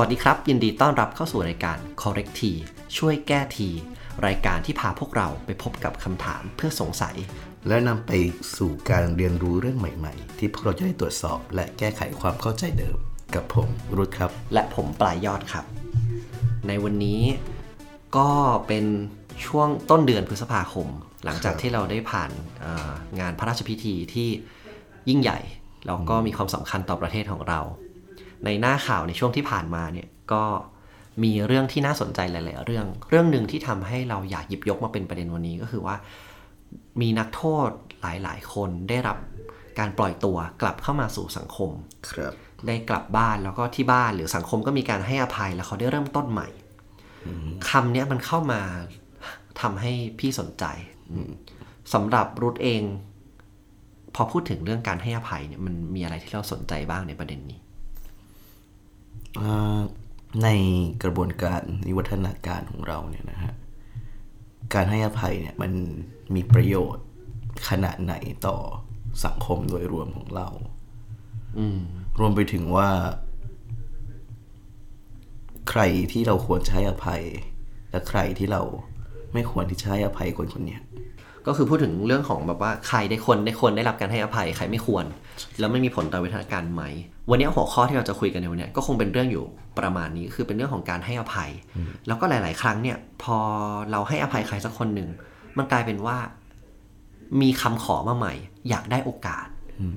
วัสดีครับ ยินดีต้อนรับเข้าสู่รายการ correct t ช่วยแก้ที รายการที่พาพวกเราไปพบกับคำถามเพื่อสงสัย และนำไปสู่การเรียนรู้เรื่องใหม่ ๆ ที่พวกเราจะได้ตรวจสอบ และแก้ไขความเข้าใจเดิม กับผมรุธครับ และผมปลายยอดครับ ในวันนี้ก็เป็นช่วงต้นเดือนพฤษภาคม หลังจากที่เราได้ผ่านเอ่องานพระราชพิธีที่ยิ่งใหญ่แล้วก็มีความสำคัญต่อประเทศของเรา ในหน้าข่าวในช่วงที่ผ่านมาเนี่ยก็มีเรื่องที่น่าสนใจหลาย ๆ เรื่อง เรื่องหนึ่งที่ทำให้เราอยากหยิบยกมาเป็นประเด็นวันนี้ก็คือว่า มีนักโทษหลาย ๆ คนได้รับการปล่อยตัวกลับเข้ามาสู่สังคมครับได้กลับบ้านแล้วก็ที่บ้านหรือสังคมก็มีการให้อภัยแล้วเขาได้เริ่มต้นใหม่คำเนี้ยมันเข้ามาทำให้พี่สนใจสำหรับรุทเอง พอพูดถึงเรื่องการให้อภัยเนี่ยมันมีอะไรที่เราสนใจบ้างในประเด็นนี้อ่า ในกระบวนการนิวัฒนาการของเราเนี่ยนะฮะการให้อภัยเนี่ยมันมีประโยชน์ขนาดไหนต่อสังคมโดยรวมของเรารวมไปถึงว่า ใครที่เราควรให้อภัย และใครที่เราไม่ควรที่จะให้อภัยคนคนนี้ ก็คือพูดถึงเรื่องของแบบว่าใครได้คนได้คนได้รับการให้อภัยใครไม่ควร แล้วไม่มีผลต่อวิทยาการไหม วันนี้หัวข้อที่เราจะคุยกันในวันนี้ก็คงเป็นเรื่องอยู่ประมาณนี้คือเป็นเรื่องของการให้อภัย แล้วก็หลาย ๆ ครั้งเนี่ยพอเราให้อภัยใครสักคนหนึ่งมันกลายเป็นว่า มีคำขอมาใหม่ อยากได้โอกาส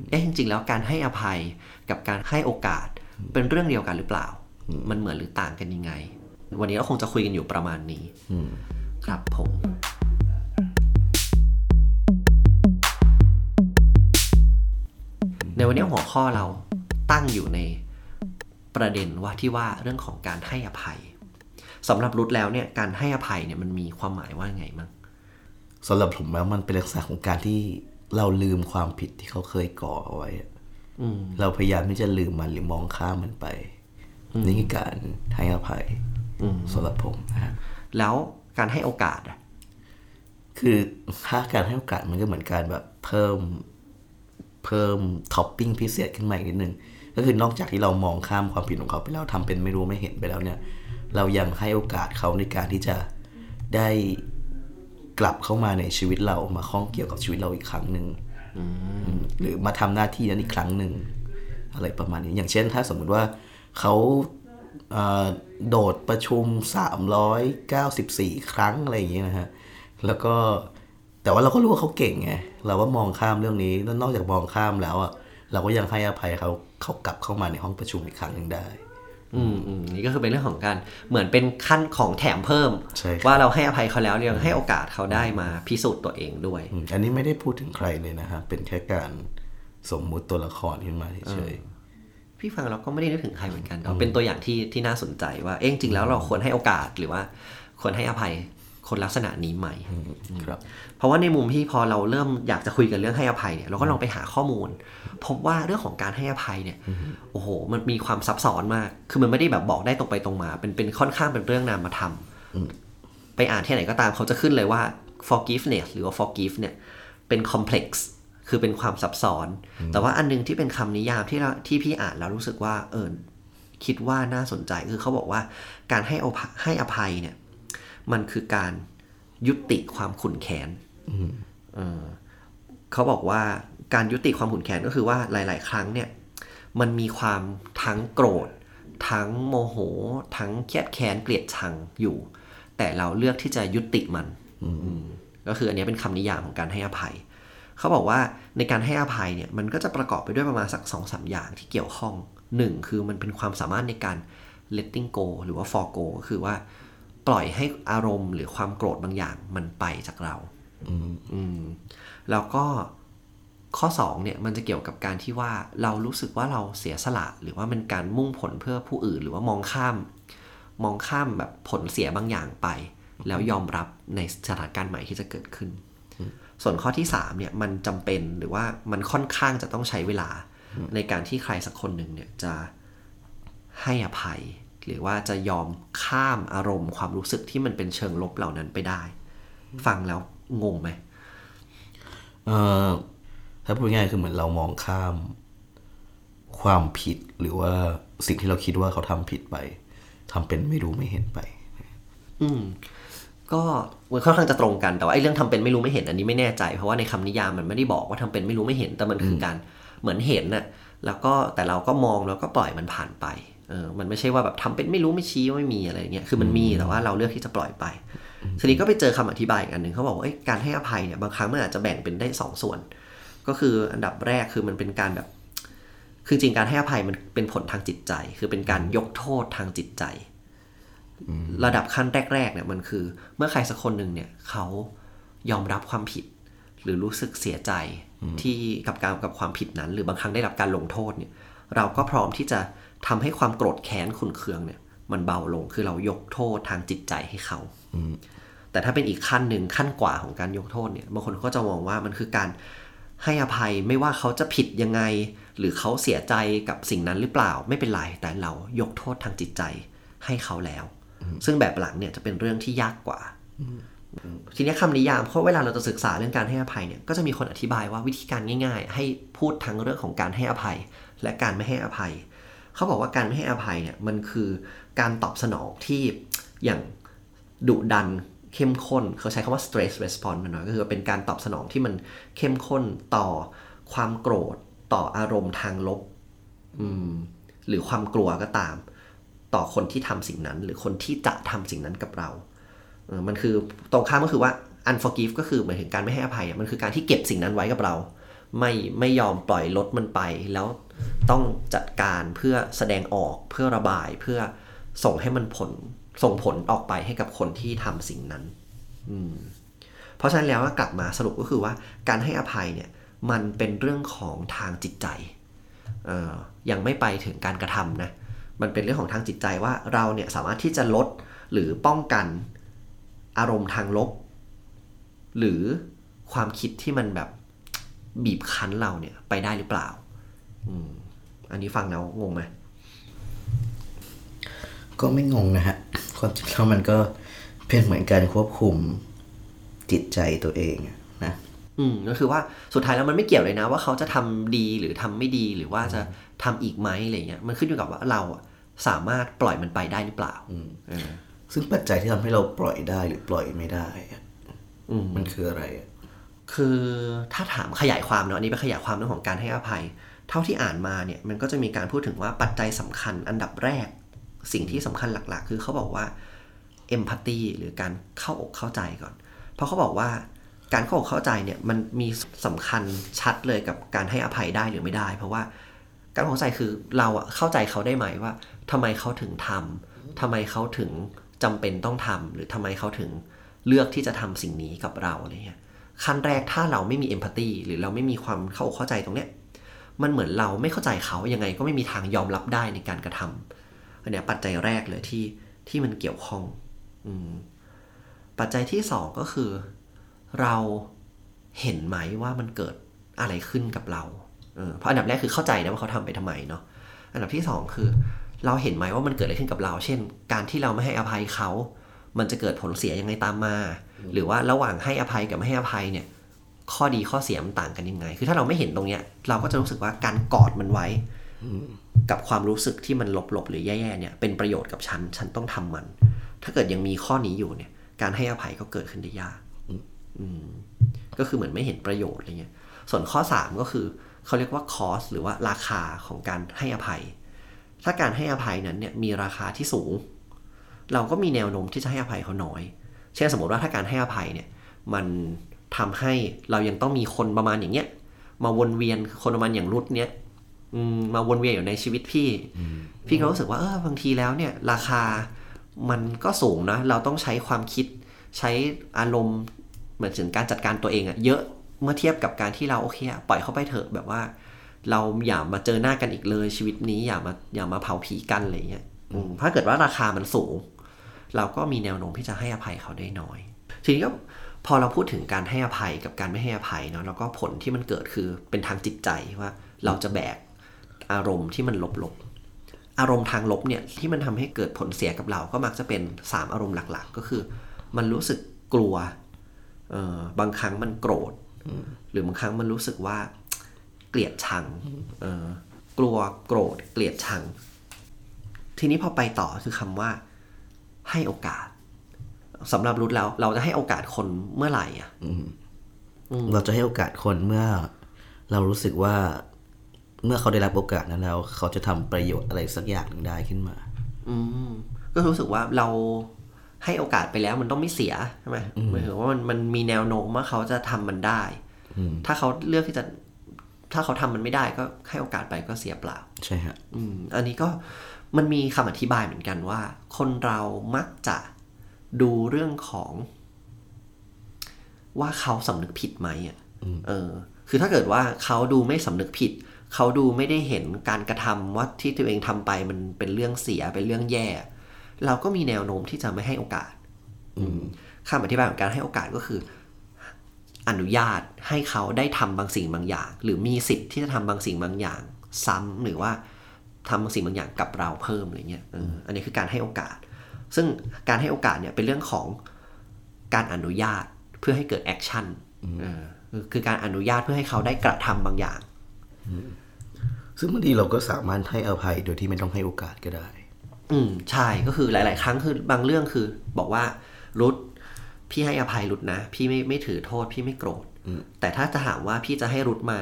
เอ๊ะจริง ๆ แล้วการให้อภัยกับการให้โอกาสเป็นเรื่องเดียวกันหรือเปล่า มันเหมือนหรือต่างกันยังไง วันนี้เราคงจะคุยกันอยู่ประมาณนี้ครับผม ในวันนี้หัวข้อเราตั้งอยู่ในประเด็นว่าที่ว่าเรื่องของการให้อภัยสำหรับรุทแล้วเนี่ยการให้อภัยเนี่ยมันมีความหมายว่าไงมั้งสำหรับผมแล้วมันเป็นลักษณะของการที่เราลืมความผิดที่เขาเคยก่อเอาไว้อะเราพยายามที่จะลืมมันหรือมองข้ามมันไป นี่คือการให้อภัยสำหรับผมนะฮะแล้วการให้โอกาสอะคือถ้าการให้โอกาสมันก็เหมือนการแบบเพิ่ม เพิ่มท็อปปิ้งพิเศษขึ้นมาอีกนิดนึงก็คือนอกจากที่เรามองข้ามความผิดของเขาไปแล้วทำเป็นไม่รู้ไม่เห็นไปแล้วเนี่ย เรายังให้โอกาสเขาในการที่จะได้กลับเข้ามาในชีวิตเรามาข้องเกี่ยวกับชีวิตเราอีกครั้งหนึ่งอืมหรือมาทำหน้าที่นั้นอีกครั้งหนึ่งอะไรประมาณนี้ อย่างเช่น ถ้าสมมุติว่าเขาเอ่อโดดประชุม 394 ครั้งอะไรอย่างเงี้ยนะฮะแล้วก็ แต่ว่าเราก็รู้ว่าเขาเก่งไงเราก็มองข้ามเรื่องนี้แล้วนอกจากมองข้ามแล้วอะเราก็ยังให้อภัยเขาเขากลับเข้ามาในห้องประชุมอีกครั้งหนึ่งได้ อืมอืมนี่ก็คือเป็นเรื่องของการเหมือนเป็นขั้นของแถมเพิ่มใช่ครับว่าเราให้อภัยเขาแล้วยังให้โอกาสเขาได้มาพิสูจน์ตัวเองด้วยอืมอันนี้ไม่ได้พูดถึงใครเลยนะฮะเป็นแค่การสมมุติตัวละครขึ้นมาเฉยพี่ฟังเราก็ไม่ได้นึกถึงใครเหมือนกันแต่เป็นตัวอย่างที่ที่น่าสนใจว่าเอ๊ะจริงๆแล้วเราควรให้โอกาสหรือว่าควรให้อภัยคนลักษณะนี้ไหมๆครับ เพราะว่าในมุมที่พอเราเริ่มอยากจะคุยกันเรื่องให้อภัยเนี่ยเราก็ลองไปหาข้อมูล พบว่าเรื่องของการให้อภัยเนี่ยโอ้โห มันมีความซับซ้อนมาก คือมันไม่ได้แบบบอกได้ตรงไปตรงมา เป็นเป็นค่อนข้างเป็นเรื่องนามธรรมไปอ่านที่ไหนก็ตามเขาจะขึ้นเลยว่า forgiveness หรือว่า forgive เนี่ยเป็น complex คือเป็นความซับซ้อน แต่ว่าอันนึงที่เป็นคำนิยามที่เราที่พี่อ่านแล้วรู้สึกว่าเออคิดว่าน่าสนใจคือเขาบอกว่าการให้อภัยให้อภัยเนี่ยมันคือการยุติความขุ่นแค้น เออเขาบอกว่าการยุติความขุ่นแค้นก็คือว่าหลาย ๆ ครั้งเนี่ย มันมีความทั้งโกรธ ทั้งโมโห ทั้งเครียดแค้นเกลียดชังอยู่ แต่เราเลือกที่จะยุติมันอืมก็คืออันนี้เป็นคำนิยามของการให้อภัย เขาบอกว่าในการให้อภัยเนี่ยมันก็จะประกอบไปด้วยประมาณสักสองสามอย่างที่เกี่ยวข้องหนึ่งคือมันเป็นความสามารถในการ letting go หรือว่า forgo ก็คือว่าปล่อยให้อารมณ์หรือความโกรธบางอย่างมันไปจากเรา อืมแล้วก็ข้อ2เนี่ยมันจะเกี่ยวกับการที่ว่าเรารู้สึกว่าเราเสียสละ หรือว่าเป็นการมุ่งผลเพื่อผู้อื่น หรือว่ามองข้าม มองข้ามแบบผลเสียบางอย่างไป แล้วยอมรับในสถานการณ์ใหม่ที่จะเกิดขึ้น ส่วนข้อที่3เนี่ยมันจำเป็นหรือว่ามันค่อนข้างจะต้องใช้เวลา ในการที่ใครสักคนหนึ่งเนี่ยจะให้อภัย หรือว่าจะยอมข้ามอารมณ์ความรู้สึกที่มันเป็นเชิงลบเหล่านั้นไปได้ ฟังแล้ว งงไหมเอ่อถ้าพูดง่ายๆคือเหมือนเรามองข้าม ความผิดหรือว่าสิ่งที่เราคิดว่าเขาทำผิดไปทำเป็นไม่รู้ไม่เห็นไป อืมก็มันค่อนข้างจะตรงกันแต่ว่าไอ้เรื่องทำเป็นไม่รู้ไม่เห็นอันนี้ไม่แน่ใจ เพราะว่าในคำนิยามมันไม่ได้บอกว่าทำเป็นไม่รู้ไม่เห็นแต่มันคือการเหมือนเห็นน่ะแล้วก็แต่เราก็มองแล้วก็ปล่อยมันผ่านไปเออมันไม่ใช่ว่าแบบทำเป็นไม่รู้ไม่ชี้ไม่มีอะไรเงี้ยคือมันมีแต่ว่าเราเลือกที่จะปล่อยไป ทีนี้ก็ไปเจอคำอธิบายอีกอันหนึ่งเขาบอกว่าการให้อภัยเนี่ยบางครั้งมันอาจจะแบ่งเป็นได้สองส่วน ก็คืออันดับแรกคือมันเป็นการแบบ คือจริงการให้อภัยมันเป็นผลทางจิตใจ คือเป็นการยกโทษทางจิตใจ ระดับขั้นแรกๆเนี่ยมันคือ เมื่อใครสักคนหนึ่งเนี่ยเขายอมรับความผิด หรือรู้สึกเสียใจที่กับการกับความผิดนั้น หรือบางครั้งได้รับการลงโทษเนี่ย เราก็พร้อมที่จะทำให้ความโกรธแค้นขุนเคืองเนี่ย มันเบาลงคือเรายกโทษทางจิตใจให้เขา แต่ถ้าเป็นอีกขั้นหนึ่งขั้นกว่าของการยกโทษเนี่ยบางคนก็จะมองว่ามันคือการให้อภัยไม่ว่าเขาจะผิดยังไง หรือเขาเสียใจกับสิ่งนั้นหรือเปล่าไม่เป็นไรแต่เรายกโทษทางจิตใจให้เขาแล้ว ซึ่งแบบหลังเนี่ยจะเป็นเรื่องที่ยากกว่าทีนี้คำนิยามเพราะเวลาเราจะศึกษาเรื่องการให้อภัยเนี่ยก็จะมีคนอธิบายว่าวิธีการง่าย ๆ ให้พูดทั้งเรื่องของการให้อภัย และการไม่ให้อภัย เขาบอกว่าการไม่ให้อภัยเนี่ยมันคือการตอบสนองที่อย่าง ดุดันเข้มข้น เขาใช้คำว่า stress response มันหน่อยก็คือเป็นการตอบสนองที่มันเข้มข้นต่อความโกรธต่ออารมณ์ทางลบหรือความกลัวก็ตาม ต่อคนที่ทำสิ่งนั้น หรือคนที่จะทำสิ่งนั้นกับเรามันคือตรงข้ามก็คือว่า unforgive ก็คือหมายถึงการไม่ให้อภัย มันคือการที่เก็บสิ่งนั้นไว้กับเรา ไม่ไม่ยอมปล่อยลดมันไป แล้วต้องจัดการเพื่อแสดงออกเพื่อระบายเพื่อส่งให้มันผล ส่งผลออกไปให้กับคนที่ทำสิ่งนั้น อืมเพราะฉะนั้นแล้วกลับมาสรุปก็คือว่าการให้อภัยเนี่ยมันเป็นเรื่องของทางจิตใจออยังไม่ไปถึงการกระทำนะ มันเป็นเรื่องของทางจิตใจว่าเราเนี่ยสามารถที่จะลดหรือป้องกันอารมณ์ทางลบ หรือความคิดที่มันแบบบีบคั้นเราเนี่ยไปได้หรือเปล่าอืมอันนี้ฟังแล้วงงไหม ก็ไม่งงนะฮะ ความจริงแล้วมันก็เป็นเหมือนการควบคุมจิตใจตัวเองนะอืมก็คือว่าสุดท้ายแล้วมันไม่เกี่ยวเลยนะ ว่าเขาจะทำดีหรือทำไม่ดีหรือว่าจะทำอีกไหมอะไรเงี้ยมันขึ้นอยู่กับว่าเราสามารถปล่อยมันไปได้หรือเปล่าอืซึ่งปัจจัยที่ทำให้เราปล่อยได้หรือปล่อยไม่ได้มันคืออะไร คือถ้าถามขยายความเนาะอันนี้เป็นขยายความเรื่องของการให้อภัย เท่าที่อ่านมาเนี่ยมันก็จะมีการพูดถึงว่าปัจจัยสำคัญอันดับแรก สิ่งที่สำคัญหลัก ๆ คือเขาบอกว่าเอมพัตตีหรือการเข้าอกเข้าใจก่อน เพราะเขาบอกว่าการเข้าอกเข้าใจเนี่ยมันมีสำคัญชัดเลยกับการให้อภัยได้หรือไม่ได้ เพราะว่าการเข้าใจคือเราอะเข้าใจเขาได้ไหมว่าทำไมเขาถึงทำทำไมเขาถึงจำเป็นต้องทำหรือทำไมเขาถึงเลือกที่จะทำสิ่งนี้กับเราอะไรเงี้ยขั้นแรกถ้าเราไม่มีเอมพัตตีหรือเราไม่มีความเข้าอกเข้าใจตรงเนี้ยมันเหมือนเราไม่เข้าใจเขายังไงก็ไม่มีทางยอมรับได้ในการกระทำ อันนี้ปัจจัยแรกเลยที่ที่มันเกี่ยวข้องอืมปัจจัยที่สองก็คือ เราเห็นไหมว่ามันเกิดอะไรขึ้นกับเราเเพราะอันดับแรกคือเข้าใจนะว่าเขาทำไปทำไมเนาะอันดับที่สองคือ เราเห็นไหมว่ามันเกิดอะไรขึ้นกับเรา เช่น การที่เราไม่ให้อภัยเขา มันจะเกิดผลเสียยังไงตามมา หรือว่าระหว่างให้อภัยกับไม่ให้อภัยเนี่ย ข้อดีข้อเสียมันต่างกันยังไง คือถ้าเราไม่เห็นตรงเนี้ย เราก็จะรู้สึกว่าการกอดมันไว้ กับความรู้สึกที่มันลบๆหรือแย่ๆเนี่ยเป็นประโยชน์กับฉัน ฉันต้องทำมัน ถ้าเกิดยังมีข้อนี้อยู่เนี่ย การให้อภัยก็เกิดขึ้นได้ยากก็คือเหมือนไม่เห็นประโยชน์อะไรเงี้ย ส่วนข้อสามก็คือเขาเรียกว่าคอสหรือว่าราคาของการให้อภัย ถ้าการให้อภัยนั้นเนี่ยมีราคาที่สูง เราก็มีแนวโน้มที่จะให้อภัยเขาน้อย เช่นสมมติว่าถ้าการให้อภัยเนี่ยมันทำให้เรายังต้องมีคนประมาณอย่างเงี้ยมาวนเวียนคนประมาณอย่างรุดเนี้ย มาวนเวียนอยู่ในชีวิตพี่ พี่ก็รู้สึกว่าเออบางทีแล้วเนี่ย ราคามันก็สูงนะ เราต้องใช้ความคิดใช้อารมณ์เหมือนถึงการจัดการตัวเองอะเยอะเมื่อเทียบกับการที่เราโอเคปล่อยเข้าไปเถอะแบบว่า เราอย่ามาเจอหน้ากันอีกเลยชีวิตนี้อย่ามาอย่ามาเผาผีกันอะไรเงี้ยถ้าเกิดว่าราคามันสูง เราก็มีแนวโน้มที่จะให้อภัยเขาได้น้อย ทีนี้ก็พอเราพูดถึงการให้อภัยกับการไม่ให้อภัยเนาะแล้วก็ผลที่มันเกิดคือเป็นทางจิตใจว่าเราจะแบก อารมณ์ที่มันลบๆ อารมณ์ทางลบเนี่ยที่มันทำให้เกิดผลเสียกับเราก็มักจะเป็นสามอารมณ์หลักๆ ก็คือ มันรู้สึกกลัวเออบางครั้งมันโกรธ หรือบางครั้งมันรู้สึกว่าเกลียดชังเออกลัวโกรธเกลียดชังททีนี้พอไปต่อคือคำว่าให้โอกาสสำหรับรุดแล้ว เราจะให้โอกาสคนเมื่อไหร่อะเราจะให้โอกาสคนเมื่อ เรารู้สึกว่า เมื่อเขาได้รับโอกาสนั้นแล้ว เขาจะทำประโยชน์อะไรสักอย่างหนึ่งได้ขึ้นมา อืมก็รู้สึกว่าเราให้โอกาสไปแล้วมันต้องไม่เสียใช่ไหมหมายถึงว่ามันมันมีแนวโน้มว่าเขาจะทำมันได้ ถ้าเขาเลือกที่จะถ้าเขาทำมันไม่ได้ก็ให้โอกาสไปก็เสียเปล่า ใช่ฮะอืม อันนี้ก็มันมีคำอธิบายเหมือนกันว่า คนเรามักจะดูเรื่องของ ว่าเขาสำนึกผิดไหมอะเออ คือถ้าเกิดว่าเขาดูไม่สำนึกผิด เขาดูไม่ได้เห็นการกระทำว่าที่ตัวเองทำไปมันเป็นเรื่องเสียเป็นเรื่องแย่ เราก็มีแนวโน้มที่จะไม่ให้โอกาส อืมคำอธิบายของการให้โอกาสก็คือ อนุญาตให้เขาได้ทำบางสิ่งบางอย่าง หรือมีสิทธิ์ที่จะทำบางสิ่งบางอย่าง ซ้ำหรือว่าทำบางสิ่งบางอย่างกับเราเพิ่มอะไรเงี้ยเอออันนี้คือการให้โอกาส ซึ่งการให้โอกาสเนี่ยเป็นเรื่องของการอนุญาตเพื่อให้เกิดแอคชั่นเออคือการอนุญาตเพื่อให้เขาได้กระทำบางอย่าง ซึ่งบางทีเราก็สามารถให้อภัยโดยที่ไม่ต้องให้โอกาสก็ได้ อืมใช่ก็คือหลาย ๆ ครั้งคือบางเรื่องคือ บอกว่ารุดพี่ให้อภัยรุดนะ พี่ไม่ไม่ถือโทษ พี่ไม่โกรธแต่ถ้าจะถามว่าพี่จะให้รุดมา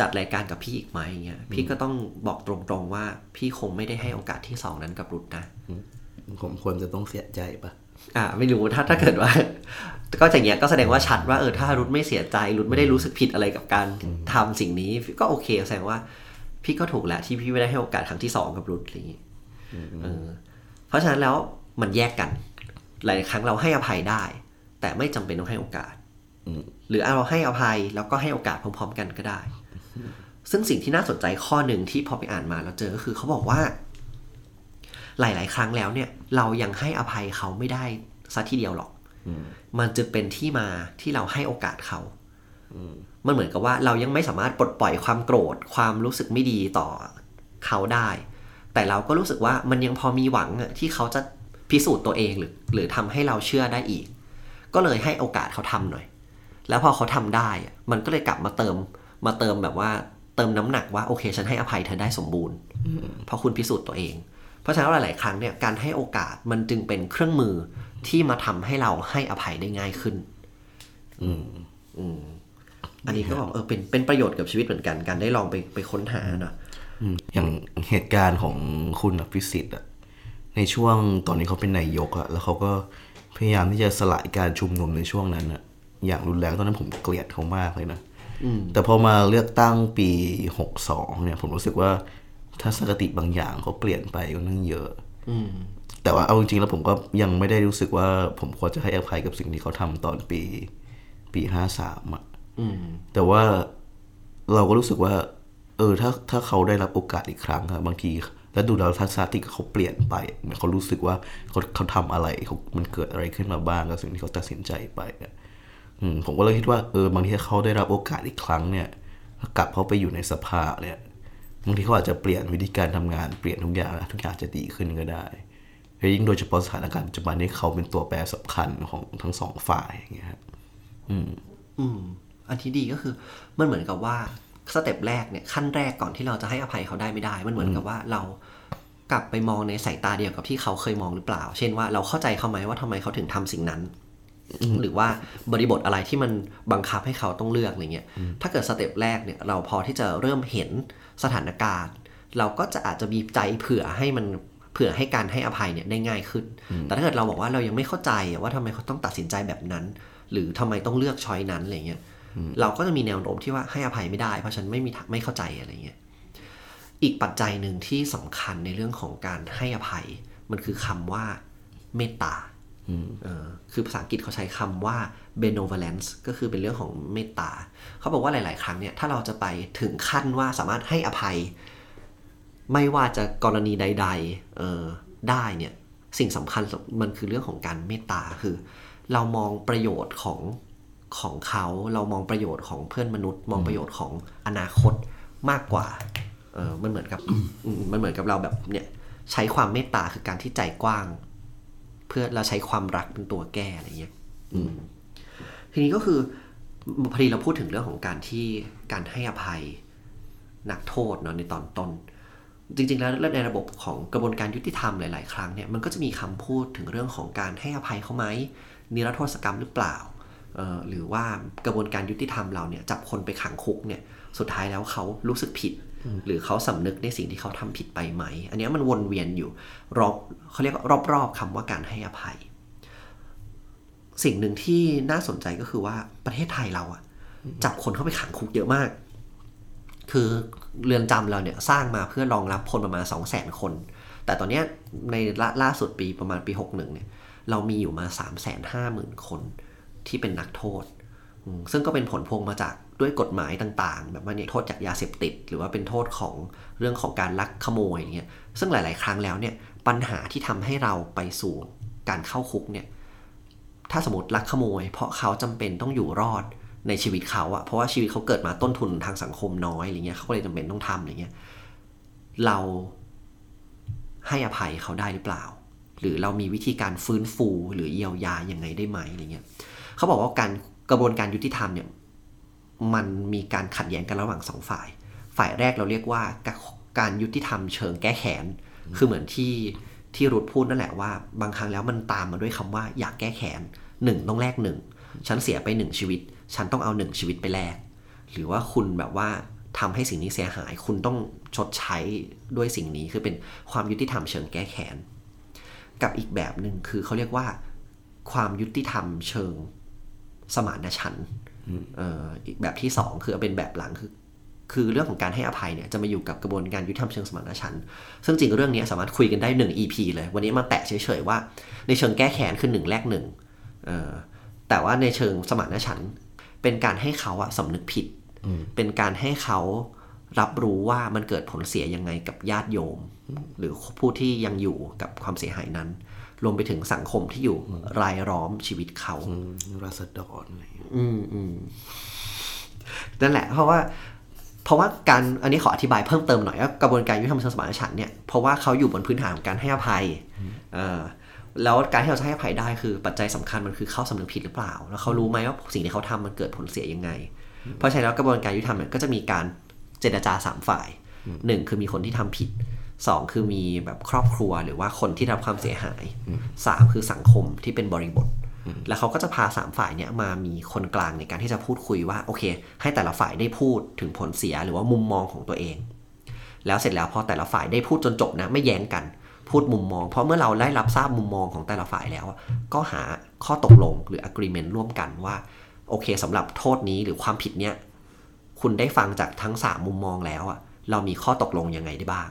จัดรายการกับพี่อีกไหมเงี้ยพี่ก็ต้องบอกตรงๆว่า พี่คงไม่ได้ให้โอกาสที่สองนั้นกับรุดนะผมควรจะต้องเสียใจปะอ่า ไม่รู้ถ้าถ้าเกิดว่า ก็อย่างเงี้ยก็แสดงว่าชัดว่าเออถ้ารุดไม่เสียใจรุดไม่ได้รู้สึกผิดอะไรกับการทำสิ่งนี้ ก็โอเคแสดงว่า พี่ก็ถูกแล้วที่พี่ไม่ได้ให้โอกาสครั้งที่สองกับรุดอะไรอย่างงี้เออเพราะฉะนั้นแล้วมันแยกกัน หลายครั้งเราให้อภัยได้ แต่ไม่จำเป็นต้องให้โอกาสหรือเราให้อภัยแล้วก็ให้โอกาสพร้อมๆ กันก็ได้ ซึ่งสิ่งที่น่าสนใจข้อหนึ่งที่พอไปอ่านมาเราเจอก็คือเขาบอกว่า หลาย ๆ ครั้งแล้วเนี่ย เรายังให้อภัยเขาไม่ได้ซะทีเดียวหรอกมันจึงเป็นที่มาที่เราให้โอกาสเขา มันเหมือนกับว่าเรายังไม่สามารถปลดปล่อยความโกรธความรู้สึกไม่ดีต่อเขาได้ แต่เราก็รู้สึกว่ามันยังพอมีหวังอะที่เขาจะพิสูจน์ตัวเองหรือ หรือทำให้เราเชื่อได้อีก ก็เลยให้โอกาสเขาทำหน่อย แล้วพอเขาทำได้อะมันก็เลยกลับมาเติมมาเติมแบบว่าเติมน้ำหนักว่าโอเคฉันให้อภัยเธอได้สมบูรณ์เพราะคุณพิสูจน์ตัวเอง เพราะฉะนั้นหลาย ๆ ครั้งเนี่ยการให้โอกาสมันจึงเป็นเครื่องมือที่มาทำให้เราให้อภัยได้ง่ายขึ้น อืมอืม อันนี้ก็บอกเออเป็นเป็นประโยชน์กับชีวิตเหมือนกัน การได้ลองไปไปค้นหาเนาะอืมอย่างเหตุการณ์ของคุณอภิสิทธิ์อะในช่วงตอนนี้เขาเป็นนายกอะแล้วเขาก็พยายามที่จะสลายการชุมนุมในช่วงนั้นอะอย่างรุนแรงตอนนั้นผมเกลียดเขามากเลยนะแต่พอมาเลือกตั้งปีหกสองเนี่ย ผมรู้สึกว่าทัศนคติบางอย่างเขาเปลี่ยนไปก็นั่งเยอะอืมแต่ว่าเอาจริงๆแล้วผมก็ยังไม่ได้รู้สึกว่า ผมควรจะให้อภัยกับสิ่งที่เขาทำตอนปี ปีห้าสามอะอืม แต่ว่าเราก็รู้สึกว่า เออ ถ้าถ้าเขาได้รับโอกาสอีกครั้งอะบางที แล้วดูแล้วทัศนคติเขาเปลี่ยนไปเหมือนเขารู้สึกว่าเขาเขาทำอะไรเขามันเกิดอะไรขึ้นมาบ้างกับสิ่งที่เขาตัดสินใจไปอะอืมผมก็เลยคิดว่าเออบางทีถ้าเขาได้รับโอกาสอีกครั้งเนี่ยกลับเขาไปอยู่ในสภาเนี่ยบางทีเขาอาจจะเปลี่ยนวิธีการทำงานเปลี่ยนทุกอย่างทุกอย่างจะดีขึ้นก็ได้แล้วยิ่งโดยเฉพาะสถานการณ์ปัจจุบันนี้เขาเป็นตัวแปรสำคัญของทั้งสองฝ่ายอย่างเงี้ยครับอืมอั อันที่ดีก็คือ มันเหมือนกับว่าสเต็ปแรกเนี่ยขั้นแรกก่อนที่เราจะให้อภัยเขาได้ไม่ได้ มันเหมือนกับว่าเรากลับไปมองในสายตาเดียวกับที่เขาเคยมองหรือเปล่า เช่นว่าเราเข้าใจเขาไหมว่าทำไมเขาถึงทำสิ่งนั้น หรือว่าบริบทอะไรที่มันบังคับให้เขาต้องเลือกอะไรเงี้ย ถ้าเกิดสเต็ปแรกเนี่ยเราพอที่จะเริ่มเห็นสถานการณ์ เราก็จะอาจจะมีใจเผื่อให้มันเผื่อให้การให้อภัยเนี่ยได้ง่ายขึ้น แต่ถ้าเกิดเราบอกว่าเรายังไม่เข้าใจว่าทำไมเขาต้องตัดสินใจแบบนั้น หรือทำไมต้องเลือกช้อยนั้นอะไรเงี้ย เราก็จะมีแนวโน้มที่ว่าให้อภัยไม่ได้ เพราะฉันไม่มีทางไม่เข้าใจอะไรเงี้ยอีกปัจจัยหนึ่งที่สำคัญในเรื่องของการให้อภัย มันคือคำว่าเมตตาเออคือภาษาอังกฤษเขาใช้คำว่า benevolence ก็คือเป็นเรื่องของเมตตา เขาบอกว่าหลาย ๆ ครั้งเนี่ยถ้าเราจะไปถึงขั้นว่าสามารถให้อภัย ไม่ว่าจะกรณีใดๆเออได้เนี่ยสิ่งสำคัญมันคือเรื่องของการเมตตาคือ เรามองประโยชน์ของ ของเขาเรามองประโยชน์ของเพื่อนมนุษย์ มองประโยชน์ของอนาคตมากกว่าเออมันเหมือนกับอืมมันเหมือนกับเราแบบเนี่ยใช้ความเมตตาคือการที่ใจกว้าง เพื่อเราใช้ความรักเป็นตัวแก้อะไรเงี้ยอืมทีนี้ก็คือพอดีเราพูดถึงเรื่องของการที่การให้อภัยนักโทษเนาะในตอนต้น จริง ๆ แล้วในระบบของกระบวนการยุติธรรมหลาย ๆ ครั้งเนี่ยมันก็จะมีคำพูดถึงเรื่องของการให้อภัยเขาไหมนิรโทษกรรมหรือเปล่า หรือว่ากระบวนการยุติธรรมเราเนี่ยจับคนไปขังคุกเนี่ยสุดท้ายแล้วเขารู้สึกผิด หรือเขาสำนึกในสิ่งที่เขาทำผิดไปไหม อันนี้มันวนเวียนอยู่รอบเขาเรียกรอบๆคำว่าการให้อภัย สิ่งหนึ่งที่น่าสนใจก็คือว่าประเทศไทยเราอะจับคนเข้าไปขังคุกเยอะมาก คือเรือนจำเราเนี่ยสร้างมาเพื่อรองรับคนประมาณสองแสนคน แต่ตอนนี้ในล่าสุดปีประมาณปีหกหนึ่งเนี่ยเรามีอยู่มาสามแสนห้าหมื่นคน ที่เป็นนักโทษ ซึ่งก็เป็นผลพวงมาจากด้วยกฎหมายต่างๆ แบบว่าเนี่ยโทษจากยาเสพติด หรือว่าเป็นโทษของเรื่องของการลักขโมยอย่างเงี้ยซึ่งหลาย ๆ ครั้งแล้วเนี่ยปัญหาที่ทำให้เราไปสู่การเข้าคุกเนี่ยถ้าสมมติลักขโมย เพราะเขาจำเป็นต้องอยู่รอดในชีวิตเขาอะเพราะว่าชีวิตเขาเกิดมาต้นทุนทางสังคมน้อยอะไรเงี้ยเขาก็เลยจำเป็นต้องทำอะไรเงี้ยเราให้อภัยเขาได้หรือเปล่า หรือเรามีวิธีการฟื้นฟูหรือเยียวยายังไงได้ไหมอะไรเงี้ย เขาบอกว่าการกระบวนการยุติธรรมเนี่ยมันมีการขัดแย้งกันระหว่างสองฝ่าย ฝ่ายแรกเราเรียกว่าการยุติธรรมเชิงแก้แค้นคือเหมือนที่ที่รุดพูดนั่นแหละว่า บางครั้งแล้วมันตามมาด้วยคำว่าอยากแก้แค้นหนึ่งต้องแลกหนึ่งฉันเสียไปหนึ่งชีวิต ฉันต้องเอาหนึ่งชีวิตไปแลกหรือว่าคุณแบบว่าทำให้สิ่งนี้เสียหาย คุณต้องชดใช้ด้วยสิ่งนี้คือเป็นความยุติธรรมเชิงแก้แค้นกับอีกแบบหนึ่งคือเขาเรียกว่า ความยุติธรรมเชิง สมานฉันอีกแบบที่สองคือเป็นแบบหลังคือคือเรื่องของการให้อภัยเนี่ยจะมาอยู่กับกระบวนการยุติธรรมเชิงสมานฉันท์ซึ่งจริงเรื่องนี้สามารถคุยกันได้หนึ่ง EP เลย วันนี้มาแตะเฉยๆว่า ในเชิงแก้แค้นคือหนึ่งแลกหนึ่งแต่ว่าในเชิงสมานฉันท์เป็นการให้เขาอะสำนึกผิด เป็นการให้เขารับรู้ว่ามันเกิดผลเสียยังไงกับญาติโยม หรือผู้ที่ยังอยู่กับความเสียหายนั้น รวมไปถึงสังคมที่อยู่รายล้อมชีวิตเขาราษฎรอะไรอืมอืมนั่นแหละ เพราะว่า เพราะว่าการอันนี้ขออธิบายเพิ่มเติมหน่อยว่ากระบวนการยุติธรรมเชิงสมานฉันท์เนี่ยเพราะว่าเขาอยู่บนพื้นฐานของการให้อภัยอ่าแล้วการที่เราจะให้อภัยได้คือปัจจัยสำคัญมันคือเขาสำนึกผิดหรือเปล่า แล้วเขารู้ไหมว่าสิ่งที่เขาทำมันเกิดผลเสียยังไง เพราะฉะนั้นแล้วกระบวนการยุติธรรมเนี่ยก็จะมีการเจรจาสามฝ่ายหนึ่งคือมีคนที่ทำผิด สองคือมีแบบครอบครัวหรือว่าคนที่รับความเสียหายสามคือสังคมที่เป็นบริบท แล้วเขาก็จะพาสามฝ่ายเนี้ยมามีคนกลางในการที่จะพูดคุยว่าโอเค ให้แต่ละฝ่ายได้พูดถึงผลเสียหรือว่ามุมมองของตัวเอง แล้วเสร็จแล้วพอแต่ละฝ่ายได้พูดจนจบนะไม่แย้งกันพูดมุมมอง เพราะเมื่อเราได้รับทราบมุมมองของแต่ละฝ่ายแล้ว ก็หาข้อตกลงหรือ agreement ร่วมกันว่า โอเคสำหรับโทษนี้หรือความผิดเนี้ยคุณได้ฟังจากทั้งสามมุมมองแล้วอะเรามีข้อตกลงยังไงได้บ้าง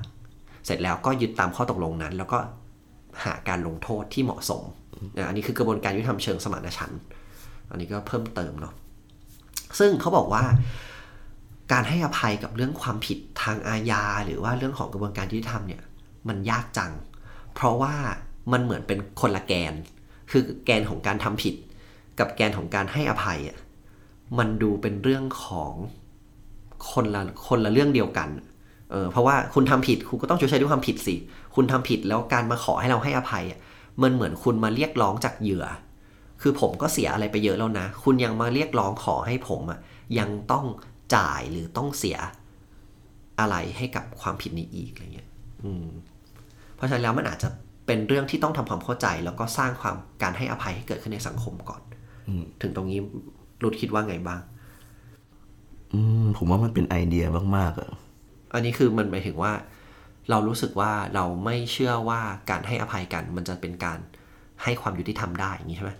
เสร็จแล้วก็ยึดตามข้อตกลงนั้น แล้วก็หาการลงโทษที่เหมาะสมอันนี้คือกระบวนการยุติธรรมเชิงสมานฉันท์อันนี้ก็เพิ่มเติมเนาะซึ่งเขาบอกว่าการให้อภัยกับเรื่องความผิดทางอาญา หรือว่าเรื่องของกระบวนการยุติธรรมเนี่ยมันยากจัง เพราะว่ามันเหมือนเป็นคนละแกน คือแกนของการทำผิด กับแกนของการให้อภัยอะมันดูเป็นเรื่องของคนละคนละเรื่องเดียวกัน เออเพราะว่าคุณทำผิดคุณก็ต้องชดใช้ด้วยความผิดสิ คุณทำผิดแล้วการมาขอให้เราให้อภัยอะมันเหมือนคุณมาเรียกร้องจากเหยื่อ คือผมก็เสียอะไรไปเยอะแล้วนะ คุณยังมาเรียกร้องขอให้ผมอะยังต้องจ่ายหรือต้องเสียอะไรให้กับความผิดนี้อีกอะไรเงี้ยอืมเพราะฉะนั้นแล้วมันอาจจะเป็นเรื่องที่ต้องทำความเข้าใจ แล้วก็สร้างความการให้อภัยให้เกิดขึ้นในสังคมก่อนถึงตรงนี้รุดคิดว่าไงบ้าง อืมผมว่ามันเป็นไอเดียมากๆอะ อันนี้คือมันหมายถึงว่า เรารู้สึกว่าเราไม่เชื่อว่าการให้อภัยกัน มันจะเป็นการให้ความยุติธรรมได้อย่างนี้ใช่ไหม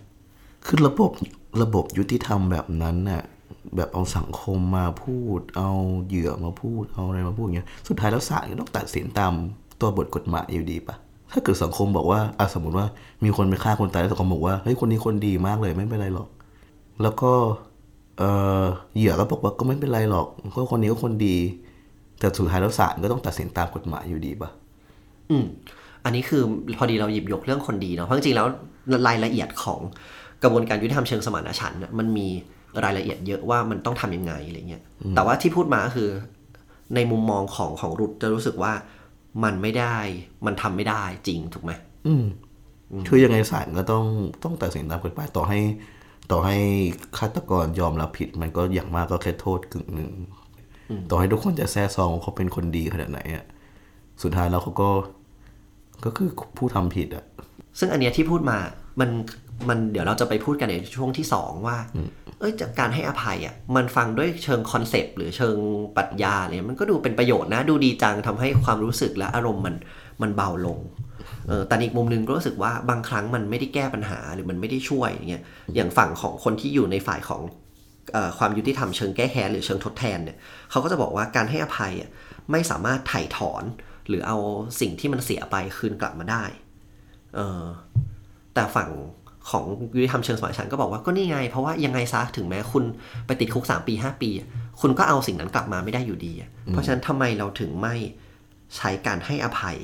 คือระบบระบบยุติธรรมแบบนั้นน่ะแบบเอาสังคมมาพูด เอาเหยื่อมาพูด เอาอะไรมาพูดอย่างเงี้ย สุดท้ายแล้วศาลก็ต้องตัดสินตามตัวบทกฎหมายอยู่ดีปะถ้าเกิดสังคมบอกว่าอะสมมติว่ามีคนไปฆ่าคนตายแล้วสังคมบอกว่าเฮ้ยคนนี้คนดีมากเลยไม่เป็นไรหรอก แล้วก็เออเหยื่อก็บอกว่าก็ไม่เป็นไรหรอกก็คนนี้ก็คนดี แต่สุดท้ายแล้วศาลก็ต้องตัดสินตามกฎหมายอยู่ดีปะอืม อันนี้คือพอดีเราหยิบยกเรื่องคนดีเนาะเพราะจริงๆแล้วรายละเอียดของกระบวนการยุติธรรมเชิงสมานฉันท์มันมีรายละเอียดเยอะว่ามันต้องทํำยังไงอะไรเงี้ย แต่ว่าที่พูดมาคือ ในมุมมองของของรุดจะรู้สึกว่ามันไม่ได้ มันทำไม่ได้จริงถูกไหมอืมคือยังไงศาลก็ต้องต้องตัดสินตามกฎหมายต่อให้ ต่อให้ฆาตกรยอมรับผิด มันก็อย่างมากก็แค่โทษกึ่งหนึ่ง ต่อให้ทุกคนจะแซ่ซ้องเขาเป็นคนดีขนาดไหนอะสุดท้ายแล้วเขาก็ ก็คือผู้ทำผิดอะซึ่งอันเนี้ยที่พูดมา มัน มันเดี๋ยวเราจะไปพูดกันในช่วงที่สองว่า เอ้ยจากการให้อภัยอะมันฟังด้วยเชิง concept หรือเชิงปรัชญาเนี่ยมันก็ดูเป็นประโยชน์นะ ดูดีจังทำให้ความรู้สึกและอารมณ์มัน มันเบาลงเออแต่อีกมุมหนึงก็รู้สึกว่าบางครั้งมันไม่ได้แก้ปัญหาหรือมันไม่ได้ช่วยอย่างเงี้ยอย่างฝั่งของคนที่อยู่ในฝ่ายของเออ ความยุติธรรมเชิงแก้แค้นหรือเชิงทดแทนเนี่ยเขาก็จะบอกว่าการให้อภัยอะไม่สามารถไถ่ถอนหรือเอาสิ่งที่มันเสียไปคืนกลับมาได้ เออแต่ฝั่งของยุติธรรมเชิงสมานฉันท์ก็บอกว่าก็นี่ไง เพราะว่ายังไงซะถึงแม้คุณไปติดคุกสามปีห้าปีอะคุณก็เอาสิ่งนั้นกลับมาไม่ได้อยู่ดีอะเพราะฉะนั้นทำไมเราถึงไม่ใช้การให้อภัย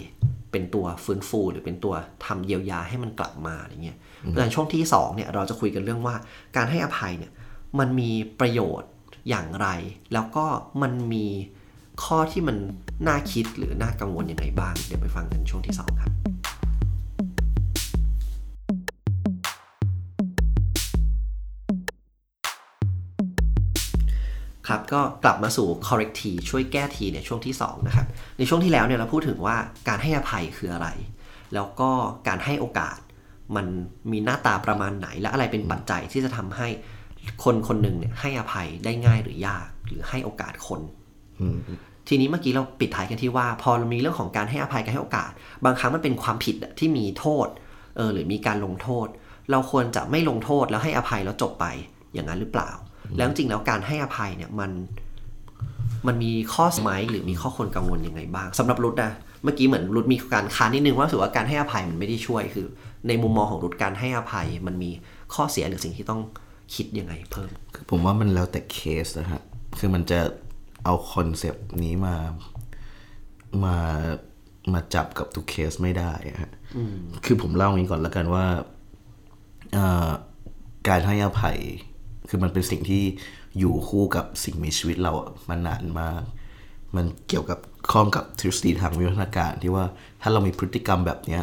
เป็นตัวฟื้นฟูหรือเป็นตัวทำเยียวยาให้มันกลับมาอะไรเงี้ยเพราะฉะนั้นช่วงที่สองเนี่ยเราจะคุยกันเรื่องว่าการให้อภัยเนี่ย มันมีประโยชน์อย่างไร แล้วก็มันมีข้อที่มันน่าคิดหรือน่ากังวลยังไงบ้าง เดี๋ยวไปฟังกันช่วงที่สองครับ ครับก็กลับมาสู่ correct ทีช่วยแก้ทีในช่วงที่ 2 นะครับ ในช่วงที่แล้วเนี่ยเราพูดถึงว่าการให้อภัยคืออะไร แล้วก็การให้โอกาสมันมีหน้าตาประมาณไหนและอะไรเป็นปัจจัยที่จะทำให้ คนคนหนึ่งเนี่ยให้อภัยได้ง่ายหรือยาก หรือให้โอกาสคนทีนี้เมื่อกี้เราปิดท้ายกันที่ว่า พอเรามีเรื่องของการให้อภัยการให้โอกาส บางครั้งมันเป็นความผิดอะที่มีโทษเออหรือมีการลงโทษ เราควรจะไม่ลงโทษแล้วให้อภัยแล้วจบไปอย่างนั้นหรือเปล่า แล้วจริงๆแล้วการให้อภัยเนี่ยมันมันมีข้อสมัยหรือมีข้อควรกังวลยังไงบ้างสำหรับรุดนะเมื่อกี้เหมือนรุดมีการค้านนิดนึงว่ารู้สึกว่าการให้อภัยมันไม่ได้ช่วยคือ ในมุมมองของรุดการให้อภัย มันมีข้อเสียหรือสิ่งที่ต้อง คิดยังไงเพิ่ม คือผมว่ามันแล้วแต่เคสนะฮะคือมันจะเอาคอนเซปต์นี้มามามาจับกับทุกเคสไม่ได้อะฮะคือผมเล่าอย่างนี้ก่อนแล้วกันว่าเอ่อการให้อภัย คือมันเป็นสิ่งที่อยู่คู่กับสิ่งมีชีวิตเราอะมานานมาก มันเกี่ยวกับข้องกับทฤษฎีทางวิวัฒนาการที่ว่าถ้าเรามีพฤติกรรมแบบเนี้ย